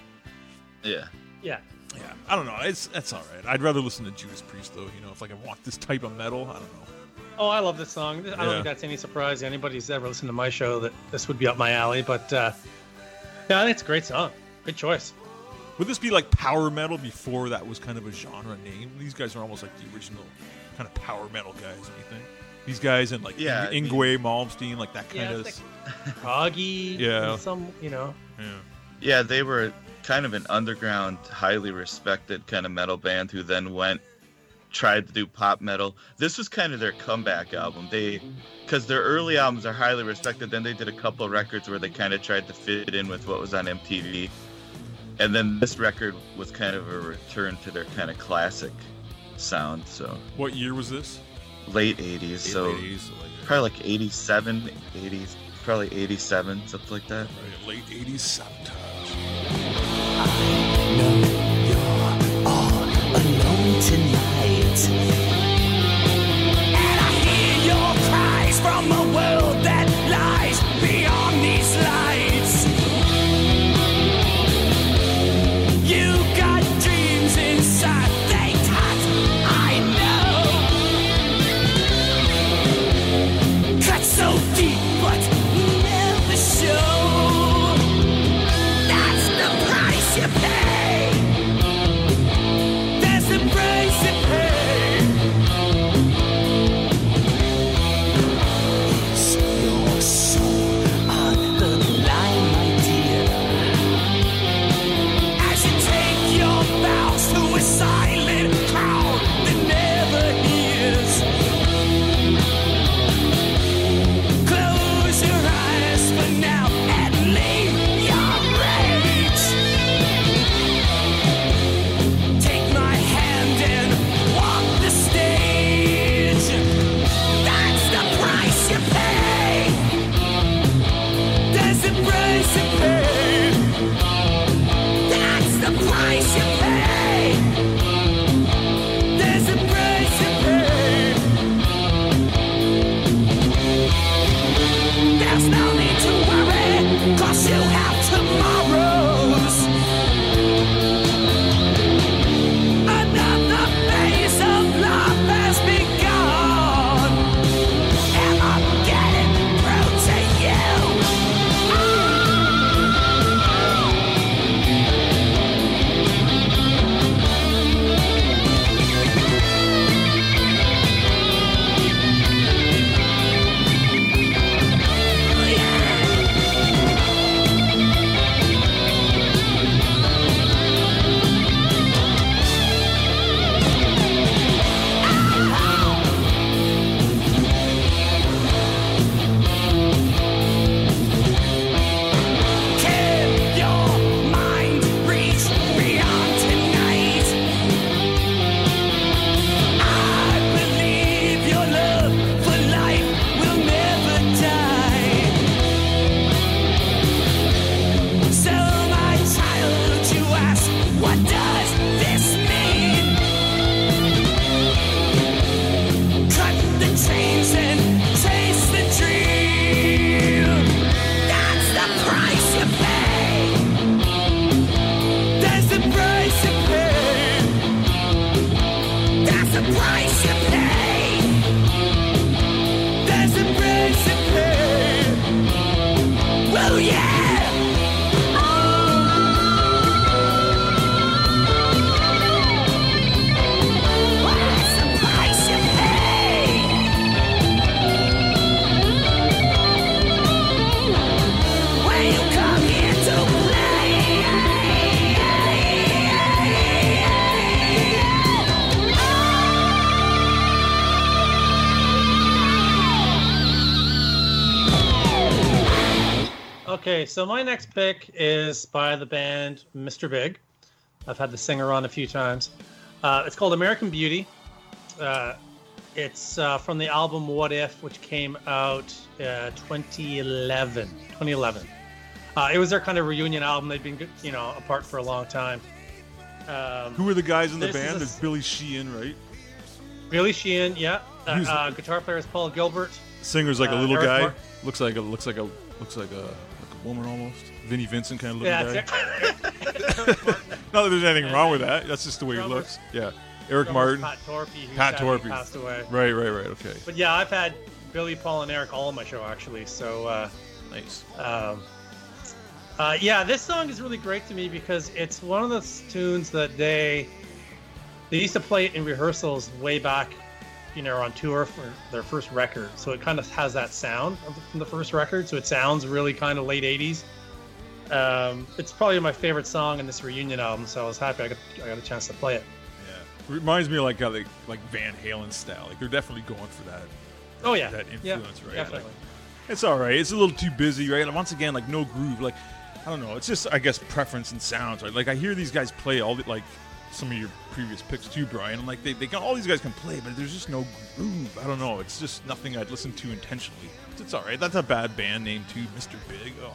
Yeah. Yeah. Yeah, I don't know. It's that's all right. I'd rather listen to Judas Priest though. You know, if like I want this type of metal, I don't know. Oh, I love this song. I don't Yeah. think that's any surprise to anybody who's ever listened to my show that this would be up my alley. But uh, yeah, I think it's a great song. Good choice. Would this be like power metal before that was kind of a genre name? These guys are almost like the original kind of power metal guys. Don't you think? These guys and like Yeah, I mean- Yngwie Malmsteen, like that Yeah, kind of. it's Proggy. Yeah. Some, you know. yeah. Yeah, they were kind of an underground, highly respected kind of metal band who then went tried to do pop metal. This was kind of their comeback album. They cuz their early albums are highly respected, then they did a couple records where they kind of tried to fit in with what was on MTV. And then this record was kind of a return to their kind of classic sound, so What year was this? late 80s, so Late 80s, so like, uh, probably like 87, 80s, probably 87, something like that. right, late 80s Savatage. alone tonight. And I hear your cries from a world Okay, so my next pick is by the band Mr. Big. I've had the singer on a few times. Uh, it's called American Beauty. Uh, it's uh, from the album What If, which came out uh, 2011. 2011. Uh, it was their kind of reunion album. They'd been, you know, apart for a long time. Um, Who are the guys in the This is band? a- There's Billy Sheehan, right? Billy Sheehan, yeah. Uh, uh, guitar player is Paul Gilbert. Singer's like a little Eric guy. Mar- looks like a looks like a looks like a woman almost. Vinnie Vincent kind of looking Yeah, guy. that's. Not that there's anything wrong with that. That's just the way he Drummer- looks. Yeah. Eric Drummer's Martin. Pat Torpey, who Pat Torpey. passed away. Right, right, right. Okay. But yeah, I've had Billy, Paul, and Eric all on my show actually. So uh, Nice. um, uh, yeah, this song is really great to me because it's one of those tunes that they they used to play it in rehearsals way back, you know, on tour for their first record. So it kind of has that sound from the first record. So it sounds really kind of late '80s. Um, it's probably my favorite song in this reunion album. So I was happy I got I got a chance to play it. Yeah. It Reminds me of like they like Van Halen style. Like they're definitely going for that. Oh yeah, That yeah, influence, right? Definitely. Like, it's all right. It's a little too busy, right? And once again, like no groove. Like I don't know. It's just I guess preference and sounds, right? Like I hear these guys play all the like some of your previous picks too, Brian. I'm like they, they can all these guys can play, but there's just no groove. I don't know. It's just nothing I'd listen to intentionally. It's all right. That's a bad band name too, Mr. Big. Oh.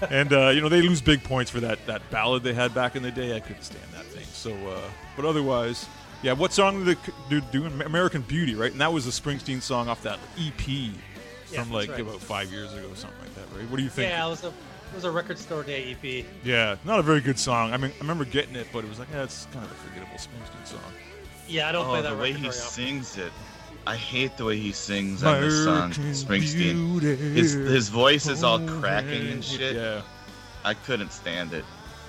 and uh, you know they lose big points for that that ballad they had back in the day. I couldn't stand that thing. So, uh, but otherwise, yeah. What song did they do? American Beauty, right? And that was a Springsteen song off that EP Yeah, from like right. about five years ago, something like that, right? What do you think? Yeah, it was a it was a record store day EP. Yeah, not a very good song. I mean, I remember getting it, but it was like, yeah, it's kind of a forgettable Springsteen song. Yeah, I don't Oh, play that the way he often. sings it. I hate the way he sings on this song, Springsteen. His his voice is all cracking and shit. Yeah, I couldn't stand it.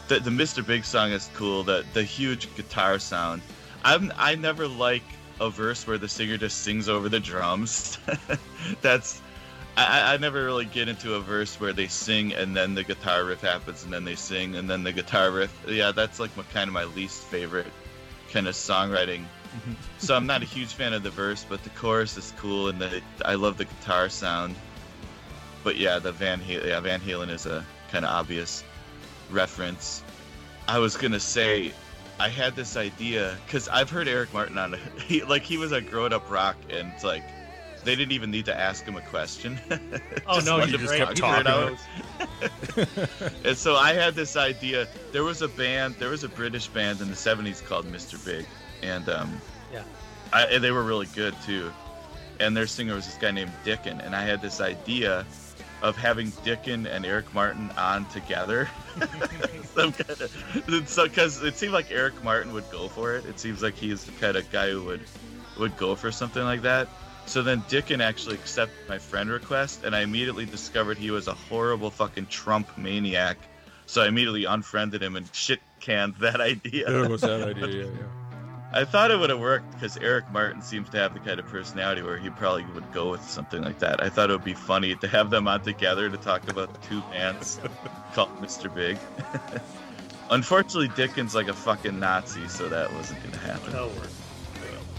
The, the Mr. Big song is cool. The the huge guitar sound. I'm I never like a verse where the singer just sings over the drums. That's I, I- never really get into a verse where they sing and then the guitar riff happens and then they sing and then the guitar riff. Yeah, that's like my, kind of my least favorite kind of songwriting. Mm-hmm. so I'm not a huge fan of the verse, but the chorus is cool and the I love the guitar sound. But yeah, the Van Halen, yeah, Van Halen is a kind of obvious reference. I was gonna say, I had this idea because I've heard Eric Martin on, he like he was a grown up Rock, and it's like they didn't even need to ask him a question. Oh no, wanted just kept He figure it talking. out. and so I had this idea. There was a band, there was a British band in the '70s called Mr. Big, and um, Yeah. I, they were really good too. And their singer was this guy named Dicken, and I had this idea of having Dicken and Eric Martin on together. Some kind of, so because it seemed like Eric Martin would go for it. It seems like he's the kind of guy who would would go for something like that. So then Dicken actually accepted my friend request, and I immediately discovered he was a horrible fucking Trump maniac. So I immediately unfriended him and shit canned that idea. there was that idea. Yeah, yeah. I thought it would have worked because Eric Martin seems to have the kind of personality where he probably would go with something like that. I thought it would be funny to have them on together to talk about two bands called Mr. Big. Unfortunately, Dicken's like a fucking Nazi, so that wasn't gonna happen. That'll work.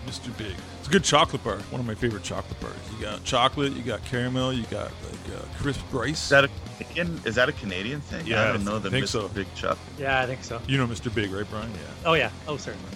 Mr. Big. It's a good chocolate bar. One of my favorite chocolate bars. You got chocolate, you got caramel, you got like uh, crisp rice. Is that a Canadian? Is that a Canadian thing? Yeah, I don't know the think Mr. so. Big chocolate. Yeah, I think so. you know Mr. Big, right, Brian? Yeah. Oh yeah. Oh certainly.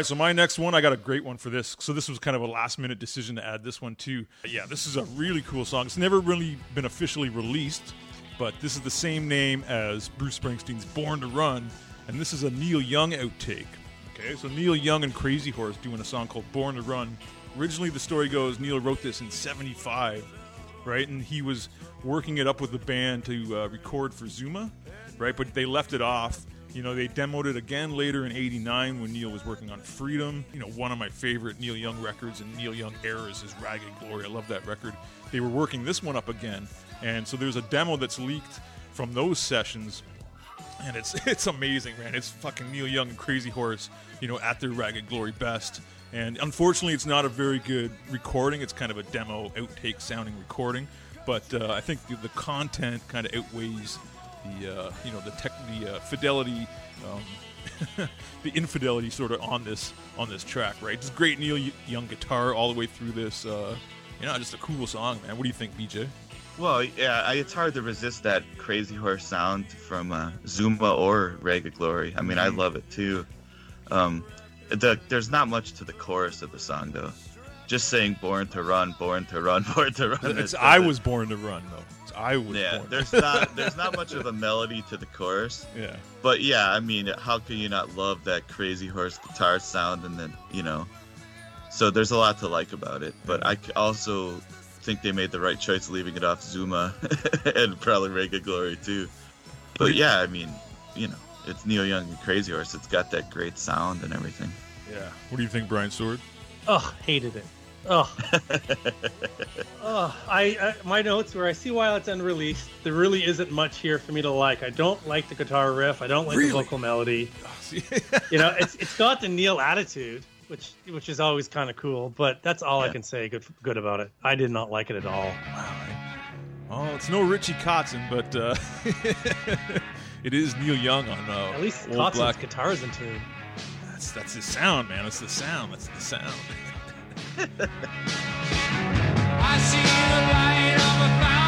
Right, so my next one, I got a great one for this. So this was kind of a last minute decision to add this one too. Yeah, this is a really cool song. It's never really been officially released, but this is the same name as Bruce Springsteen's Born to Run, and this is a Neil Young outtake. Okay, so Neil Young and Crazy Horse doing a song called Born to Run. Originally, the story goes Neil wrote this in 75, right? And he was working it up with the band to uh, record for Zuma, right? But they left it off. You know, they demoed it again later in 89 when Neil was working on Freedom. You know, one of my favorite Neil Young records and Neil Young eras is Ragged Glory. I love that record. They were working this one up again. And so there's a demo that's leaked from those sessions and it's it's amazing, man. It's fucking Neil Young and Crazy Horse, you know, at their Ragged Glory best. And unfortunately, it's not a very good recording. It's kind of a demo outtake sounding recording, but uh, I think the, the content kind of outweighs the uh, you know the tech the uh, fidelity. Um, the infidelity sort of on this on this track, right? Just great Neil Young guitar all the way through this. Uh, you know, just a cool song, man. What do you think, BJ? Well, yeah, I- it's hard to resist that crazy horse sound from uh, Zuma or Ragged Glory. I mean, I love it too. Um, the, there's not much to the chorus of the song though. Just saying "born to run, born to run, born to run." It's it I was born to run, though. It's I was Yeah, born. there's not there's not much of a melody to the chorus. yeah. But yeah, I mean, how can you not love that crazy horse guitar sound? And then you know, so there's a lot to like about it. But I also think they made the right choice leaving it off Zuma and probably Ragged Glory too. But yeah, I mean, you know, it's Neil Young and Crazy Horse. It's got that great sound and everything. Yeah. What do you think, Brian Sword? Ugh, hated it. Ugh. Ugh. I, I my notes where I see why it's unreleased. There really isn't much here for me to like. I don't like the guitar riff. I don't like Really? the vocal melody. You know, it's it's got the Neil attitude, which which is always kind of cool. But that's all I can say good good about it. I did not like it at all. Wow. Oh, it's no Richie Kotzen, but uh, it is Neil Young on uh, At least Kotzen's Black. guitar's in tune. That's that's the sound, man. That's the sound. That's the sound. I see the light of a thousand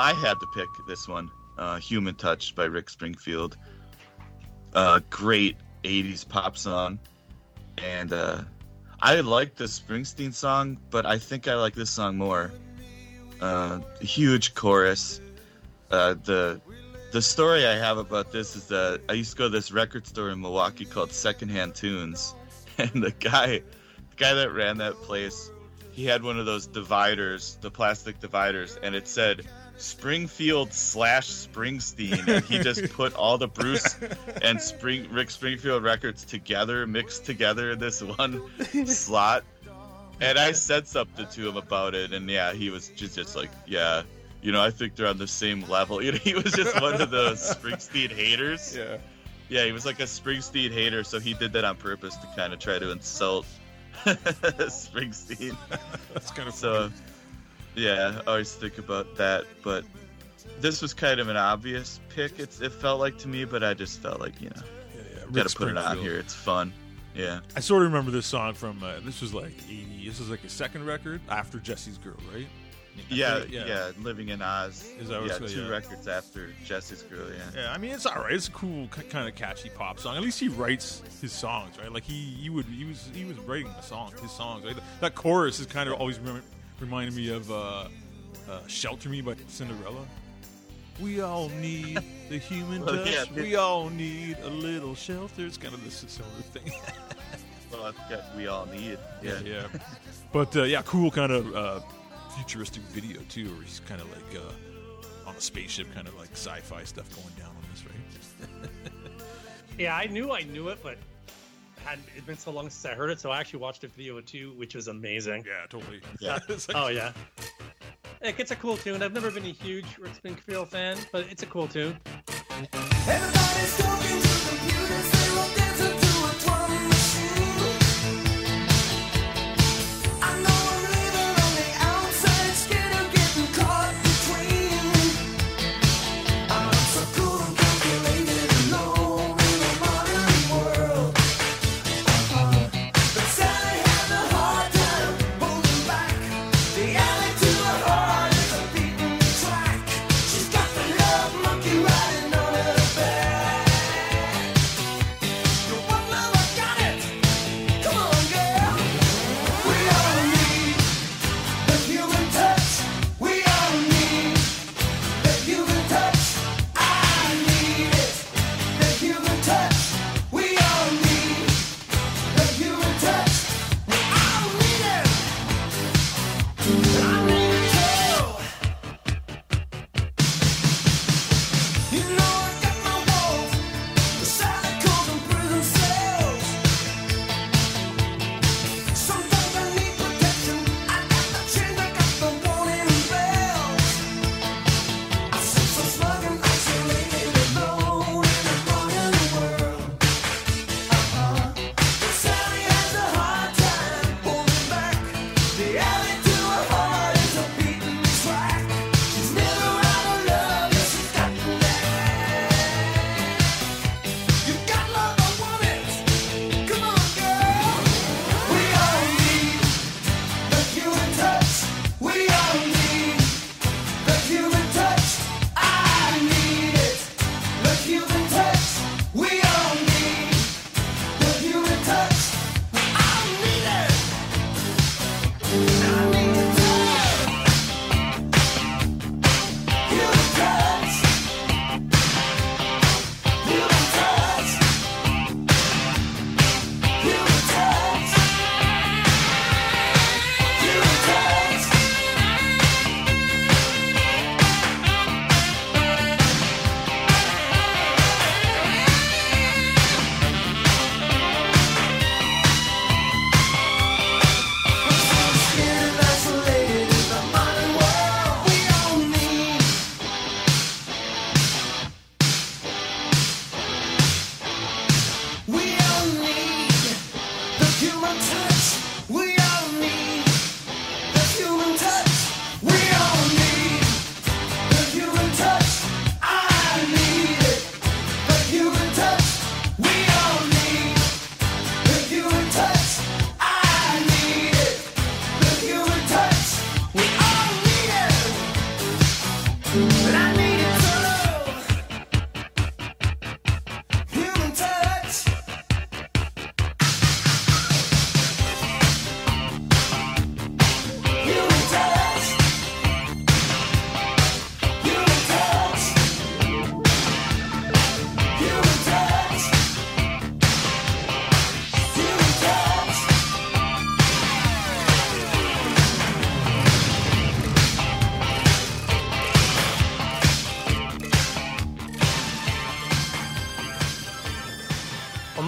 I had to pick this one, uh, "Human Touch" by Rick Springfield. Uh, great '80s pop song, and uh, I like the Springsteen song, but I think I like this song more. Uh, huge chorus. Uh, the the story I have about this is that I used to go to this record store in Milwaukee called Secondhand Tunes, and the guy, the guy that ran that place, he had one of those dividers, the plastic dividers, and it said Springfield slash Springsteen, and he just put all the Bruce and Spring Rick Springfield records together, mixed together in this one slot. And I said something to him about it, and yeah, he was just, just like, yeah, you know, I think they're on the same level. You know, he was just one of those Springsteen haters. Yeah. Yeah, he was like a Springsteen hater, so he did that on purpose to kind of try to insult Springsteen. That's kind of So, yeah, I always think about that. But this was kind of an obvious pick. It's it felt like to me, but I just felt like you know, yeah, yeah. gotta put it on here. It's fun. Yeah. I sort of remember this song from uh, this was like 80. This was like a second record after Jesse's Girl, right? Yeah, think- yeah, Living in Oz. Is that yeah, two yeah. records after Jesse's Girl. Yeah. Yeah, I mean it's all right. It's a cool, kind of catchy pop song. At least he writes his songs, right? Like he, he would, he was, he was writing the song, his songs. Right? That chorus is kind of always rem- reminded me of uh, uh, "Shelter Me" by Cinderella. We all need the human Well, touch. yeah, we all need a little shelter. It's kind of this similar thing. Well, that's what we all need. yeah, Yeah. yeah. But uh, yeah, cool kind of uh, futuristic video too, where he's kind of like uh, on a spaceship, kind of like sci-fi stuff going down on this, right? Yeah, I knew I knew it, but had it's been so long since I heard it, so I actually watched a video too, which was amazing. Yeah, totally. Yeah. Oh yeah. Like, it's a cool tune. I've never been a huge Rick Springfield fan, but it's a cool tune. Everybody's talking to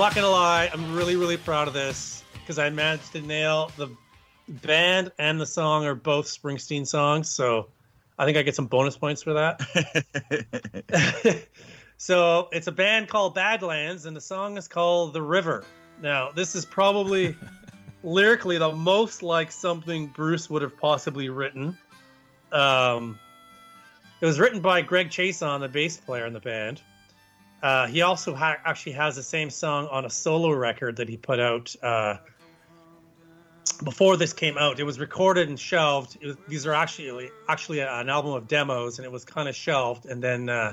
not gonna lie, I'm really, really proud of this because I managed to nail the band and the song are both Springsteen songs, so I think I get some bonus points for that. so it's a band called Badlands, and the song is called The River. Now, this is probably lyrically the most like something Bruce would have possibly written. Um, it was written by Greg Chaisson, the bass player in the band. Uh, he also ha- actually has the same song on a solo record that he put out uh, before this came out. It was recorded and shelved. Was, these are actually actually an album of demos, and it was kind of shelved. And then uh,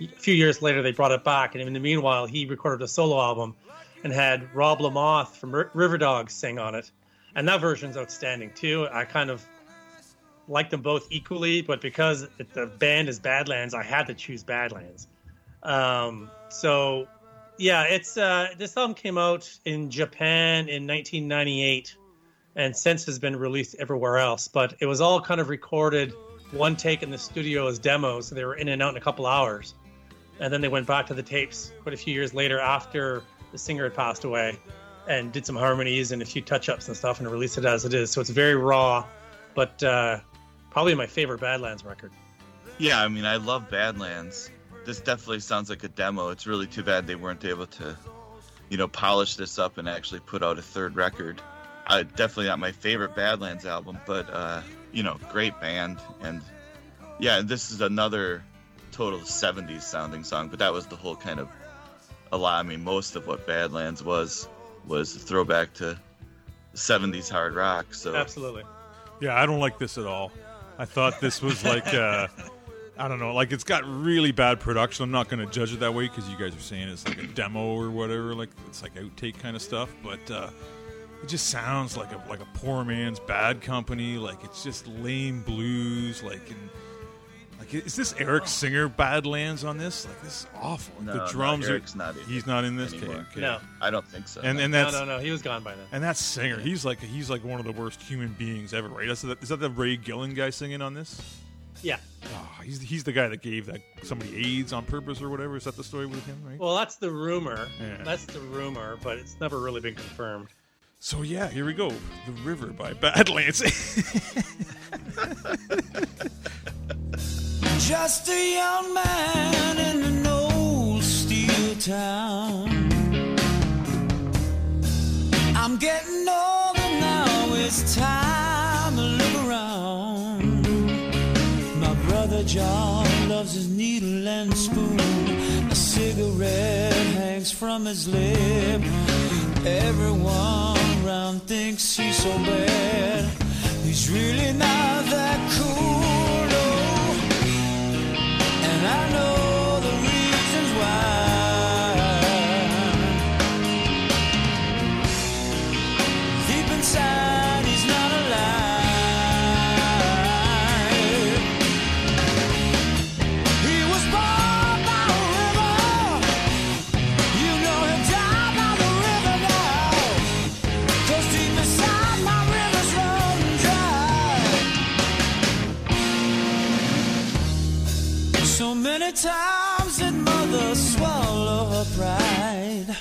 a few years later, they brought it back. And in the meanwhile, he recorded a solo album and had Rob Lamothe from R- River Dogs sing on it. And that version's outstanding too. I kind of like them both equally, but because the band is Badlands, I had to choose Badlands. Um, so yeah, it's uh, this album came out in Japan in 1998, and since has been released everywhere else. But it was all kind of recorded one take in the studio as demos, so they were in and out in a couple hours, and then they went back to the tapes quite a few years later after the singer had passed away, and did some harmonies and a few touch-ups and stuff, and released it as it is. So it's very raw, but uh, probably my favorite Badlands record. Yeah, I mean, I love Badlands. This definitely sounds like a demo. It's really too bad they weren't able to, you know, polish this up and actually put out a third record. Uh, definitely not my favorite Badlands album, but uh, you know, great band. And yeah, this is another total 70s sounding song, but that was the whole kind of a lot. I mean, most of what Badlands was was a throwback to 70s hard rock. So Absolutely. Yeah, I don't like this at all. I thought this was like, uh, I don't know, like it's got really bad production. I'm not going to judge it that way because you guys are saying it's like a demo or whatever, like it's like outtake kind of stuff. But uh, it just sounds like a like a poor man's Bad Company. Like it's just lame blues. Like and like is this Eric Singer Badlands on this? Like this is awful. No, the no, drums Eric's are not in he's not in this. Okay, anymore. okay. No. I don't think so. And no. and that's no, no. He was gone by then. and that singer, he's like he's like one of the worst human beings ever, right? Is that, is that the Ray Gillen guy singing on this? Yeah. Oh, he's he's the guy that gave that somebody AIDS on purpose or whatever. Is that the story with him, right? Well, that's the rumor. Yeah. That's the rumor, but it's never really been confirmed. So yeah, here we go. The River by Badlands. Just a young man in an old steel town. I'm getting older now, it's time to look around. Brother John loves his needle and spoon. A cigarette hangs from his lip. Everyone around thinks he's so bad. He's really not that cool, no. And I know times did mother swallow her pride.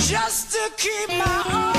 Just to keep my old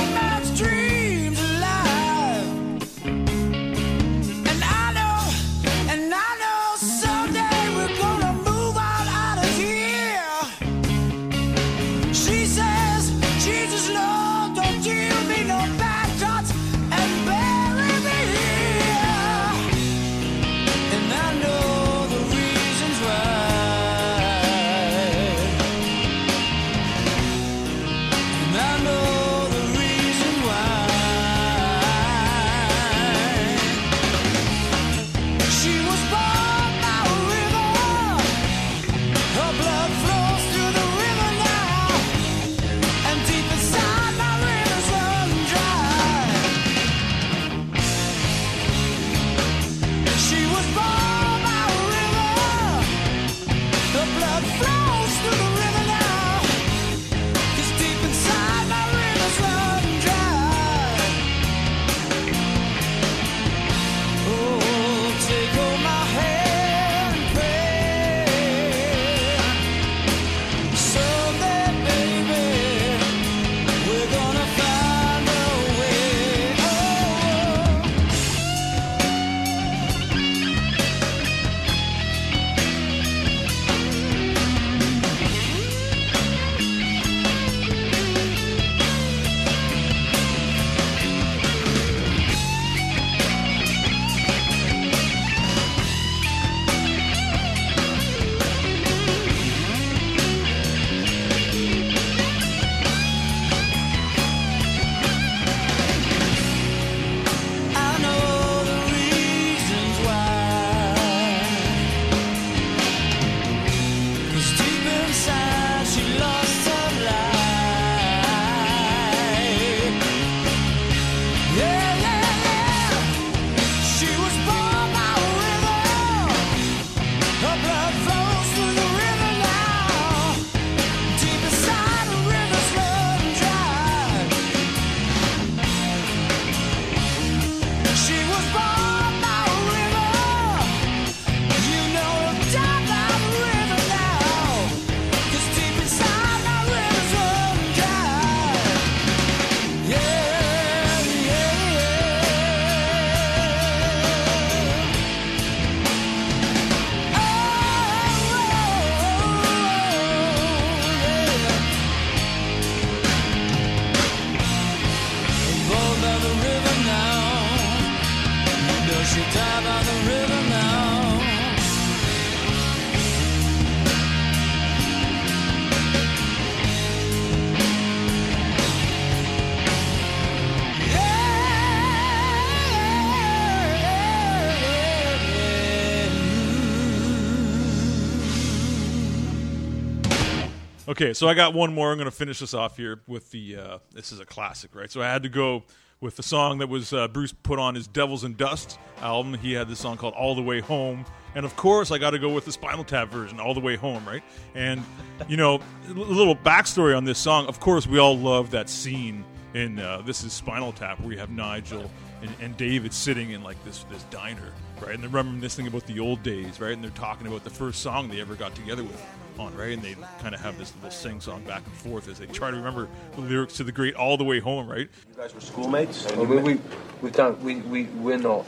Okay, so I got one more. I'm going to finish this off here with the. Uh, this is a classic, right? So I had to go with the song that was uh, Bruce put on his "Devils and Dust" album. He had this song called "All the Way Home," and of course, I got to go with the Spinal Tap version, "All the Way Home," right? And you know, a little backstory on this song. Of course, we all love that scene in uh, this is Spinal Tap where you have Nigel and, and David sitting in like this this diner, right? And they're reminiscing about the old days, right? And they're talking about the first song they ever got together with on, right? And they kind of have this little sing song back and forth as they try to remember the lyrics to the great "All the Way Home," right? You guys were schoolmates? Well, we, we, we've done, we, we, we're not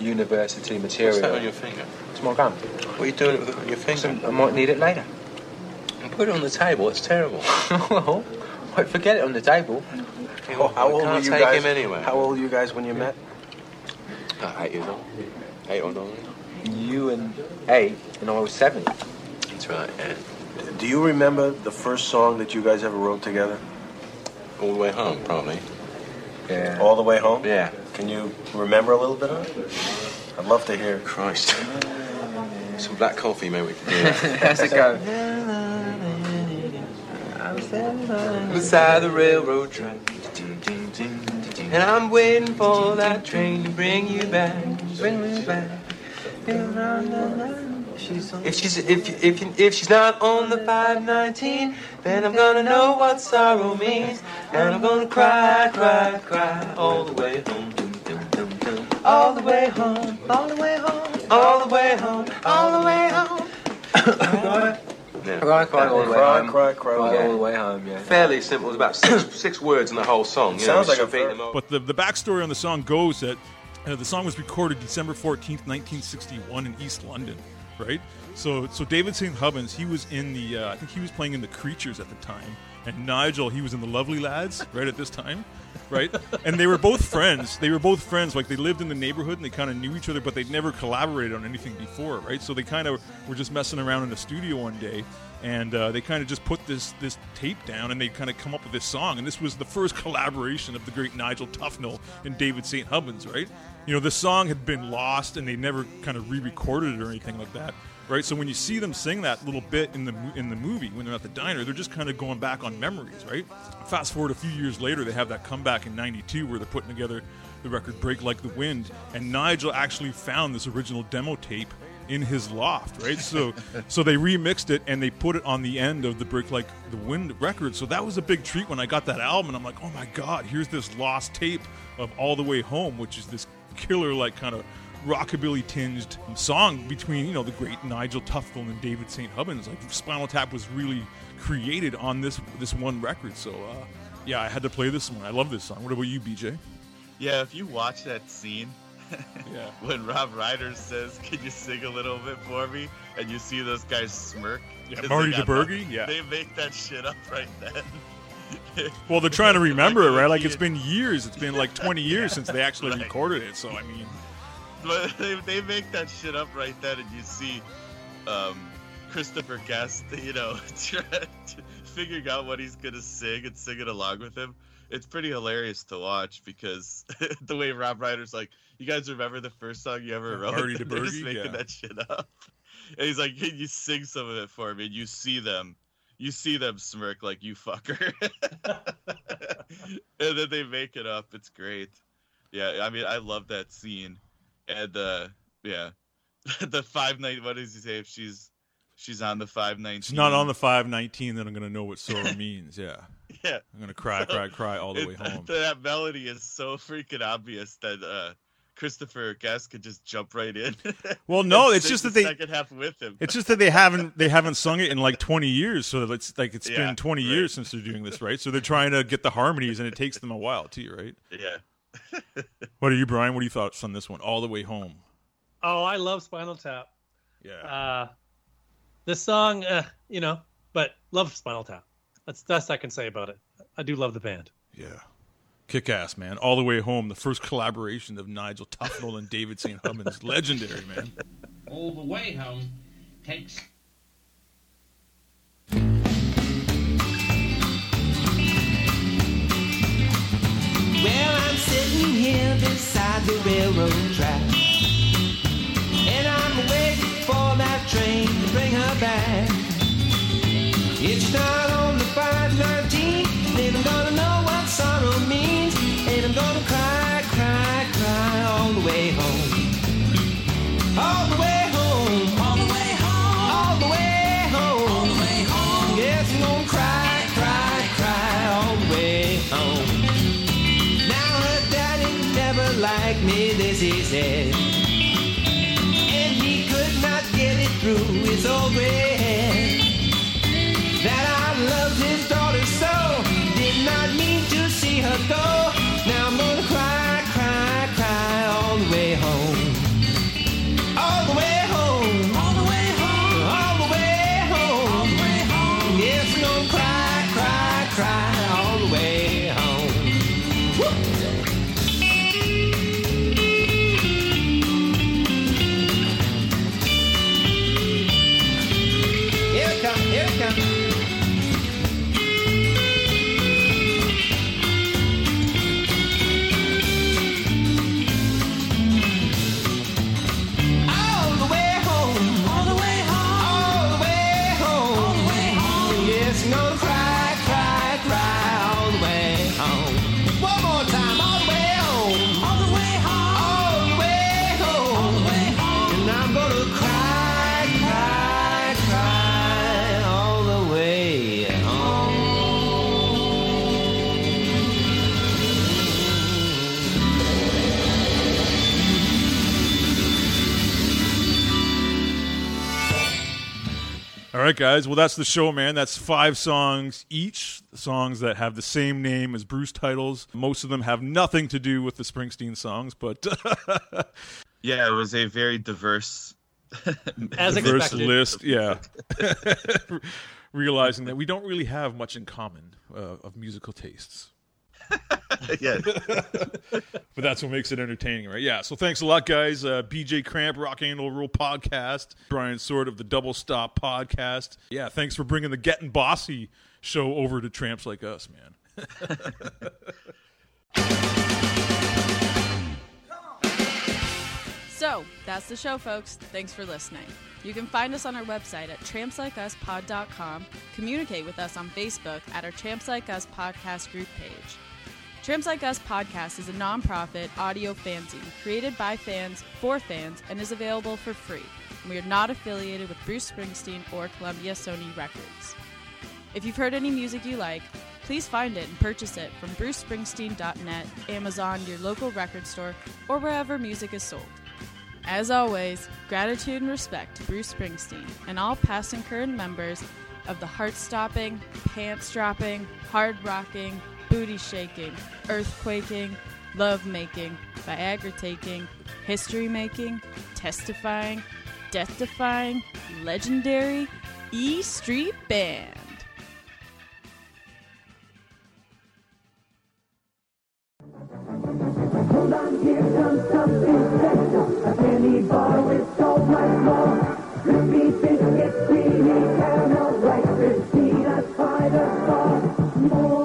university material. What's that on your finger? It's my gum. What are you doing with it on your finger? I might need it later. Put it on the table. It's terrible. well, won't forget it on the table. How, how old were you take guys? him anywhere. How old were you guys when you met? Uh, eight years old. Eight or nine. You and eight, and I was seven. That's right. And do you remember the first song that you guys ever wrote together? All the way home, probably. Yeah. All the way home? Yeah. Can you remember a little bit of it? I'd love to hear. Christ. Some black coffee, maybe. How's it go? Beside the railroad track. And I'm waiting for that train to bring you back. Bring me back. If she's if if if she's not on the 519, then I'm gonna know what sorrow means, and I'm gonna cry, cry, cry all the way home, all the way home, all the way home, all the way home, all the way home. Yeah. Cry, cry all the way Cry, home. cry, cry, Cry yeah. all the way home. Yeah. Fairly simple. It was about six six words in the whole song. You Sounds know, like a beat them over. But the, the backstory on the song goes that uh, the song was recorded December 14th, 1961 in East London, right? So so David St. Hubbins, he was in the, uh, I think he was playing in the Creatures at the time. And Nigel, he was in the Lovely Lads, right at this time, right? And they were both friends. They were both friends. Like they lived in the neighborhood and they kind of knew each other, but they'd never collaborated on anything before, right? So they kind of were just messing around in the studio one day, and uh, they kind of just put this this tape down and they kind of come up with this song. And this was the first collaboration of the great Nigel Tufnel and David St. Hubbins, right? You know, the song had been lost and they never kind of re-recorded it or anything like that. Right, so when you see them sing that little bit in the in the movie when they're at the diner, they're just kind of going back on memories, right? Fast forward a few years later, they have that comeback in '92 where they're putting together the record "Break Like the Wind," and Nigel actually found this original demo tape in his loft, right? So, so they remixed it and they put it on the end of the "Break Like the Wind" record. So that was a big treat when I got that album, and I'm like, oh my god, here's this lost tape of "All the Way Home," which is this killer, like kind of rockabilly tinged song between you know the great Nigel Tufnel and David St. Hubbins. Like Spinal Tap was really created on this this one record. So uh, yeah, I had to play this one. I love this song. What about you, BJ? Yeah, if you watch that scene, Yeah. when Rob Reiner says, "Can you sing a little bit for me?" and you see those guys smirk. Yeah, Marty they got DiBergi? nothing, Yeah. they make that shit up right then. Well, they're trying to remember it, right? Like it's been years. It's been like 20 years since they actually Right. recorded it. So I mean, But they, they make that shit up right then, and you see um, Christopher Guest, you know, trying to- figuring out what he's gonna sing and singing along with him. It's pretty hilarious to watch because the way Rob Reiner's like, "You guys remember the first song you ever wrote?" And they're just making Yeah. that shit up, and he's like, "Can you sing some of it for me?" And you see them. You see them smirk like you fucker, and then they make it up. It's great. Yeah, I mean, I love that scene, and uh, yeah, the five night. What does he say? If she's she's on the five nineteen, she's not on the 519. Then I'm gonna know what sorrow means. Yeah, Yeah, I'm gonna cry, cry, cry all the It- way home. That melody is so freaking obvious that uh, Christopher Guest could just jump right in. Well, no, it's just the that they- second half with him. It's just that they haven't they haven't sung it in like 20 years. So it's like it's Yeah, been 20 years since they're doing this, right? So they're trying to get the harmonies, and it takes them a while too, right? yeah. What are you, Brian? What are your thoughts on this one? All the way home. Oh, I love Spinal Tap. Yeah. Uh, this song, uh, you know, but love Spinal Tap. That's the best I can say about it. I do love the band. Yeah. Kick ass, man. All the way home. The first collaboration of Nigel Tufnel and David St. Hubbins. Legendary, man. All the way home takes Well, I'm sitting here beside the railroad track. And I'm waiting for that train to bring her back. It's not on the 519. Then I'm gonna know what sorrow means. And I'm gonna cry, cry, cry all the way home. All the way home. All the way home. All the way home. All the way home. Yes, I'm gonna cry, cry, cry all the way home. Now her daddy never liked me, this he said. And he could not get it through his old gray right, guys. Well, that's the show, man. That's five songs each, songs that have the same name as Bruce titles. Most of them have nothing to do with the Springsteen songs, but Yeah, it was a very diverse. As diverse expected. list. Yeah, realizing that we don't really have much in common uh, of musical tastes. yeah. but that's what makes it entertaining, right? Yeah. So thanks a lot, guys. Uh, BJ Cramp, Rock and Roll Rule Podcast, Brian Sword of the Double Stop Podcast. Yeah, thanks for bringing the Getting Bossy show over to tramps like us, man. So that's the show, folks. Thanks for listening. You can find us on our website at trampslikeUsPod.com. Communicate with us on Facebook at our Tramps Like Us podcast group page. Tramps Like Us podcast is a nonprofit audio fanzine created by fans for fans and is available for free. We are not affiliated with Bruce Springsteen or Columbia Sony Records. If you've heard any music you like, please find it and purchase it from brucespringsteen.net, Amazon, your local record store, or wherever music is sold. As always, gratitude and respect to Bruce Springsteen and all past and current members of the heart stopping, pants dropping, hard rocking, booty shaking, earthquaking, love making, Viagra taking, history making, testifying, death defying, legendary E Street Band. Hold on, here comes something special. A candy bar with so much more. Crispy biscuits, creamy caramel, rice krispies by the bar. More.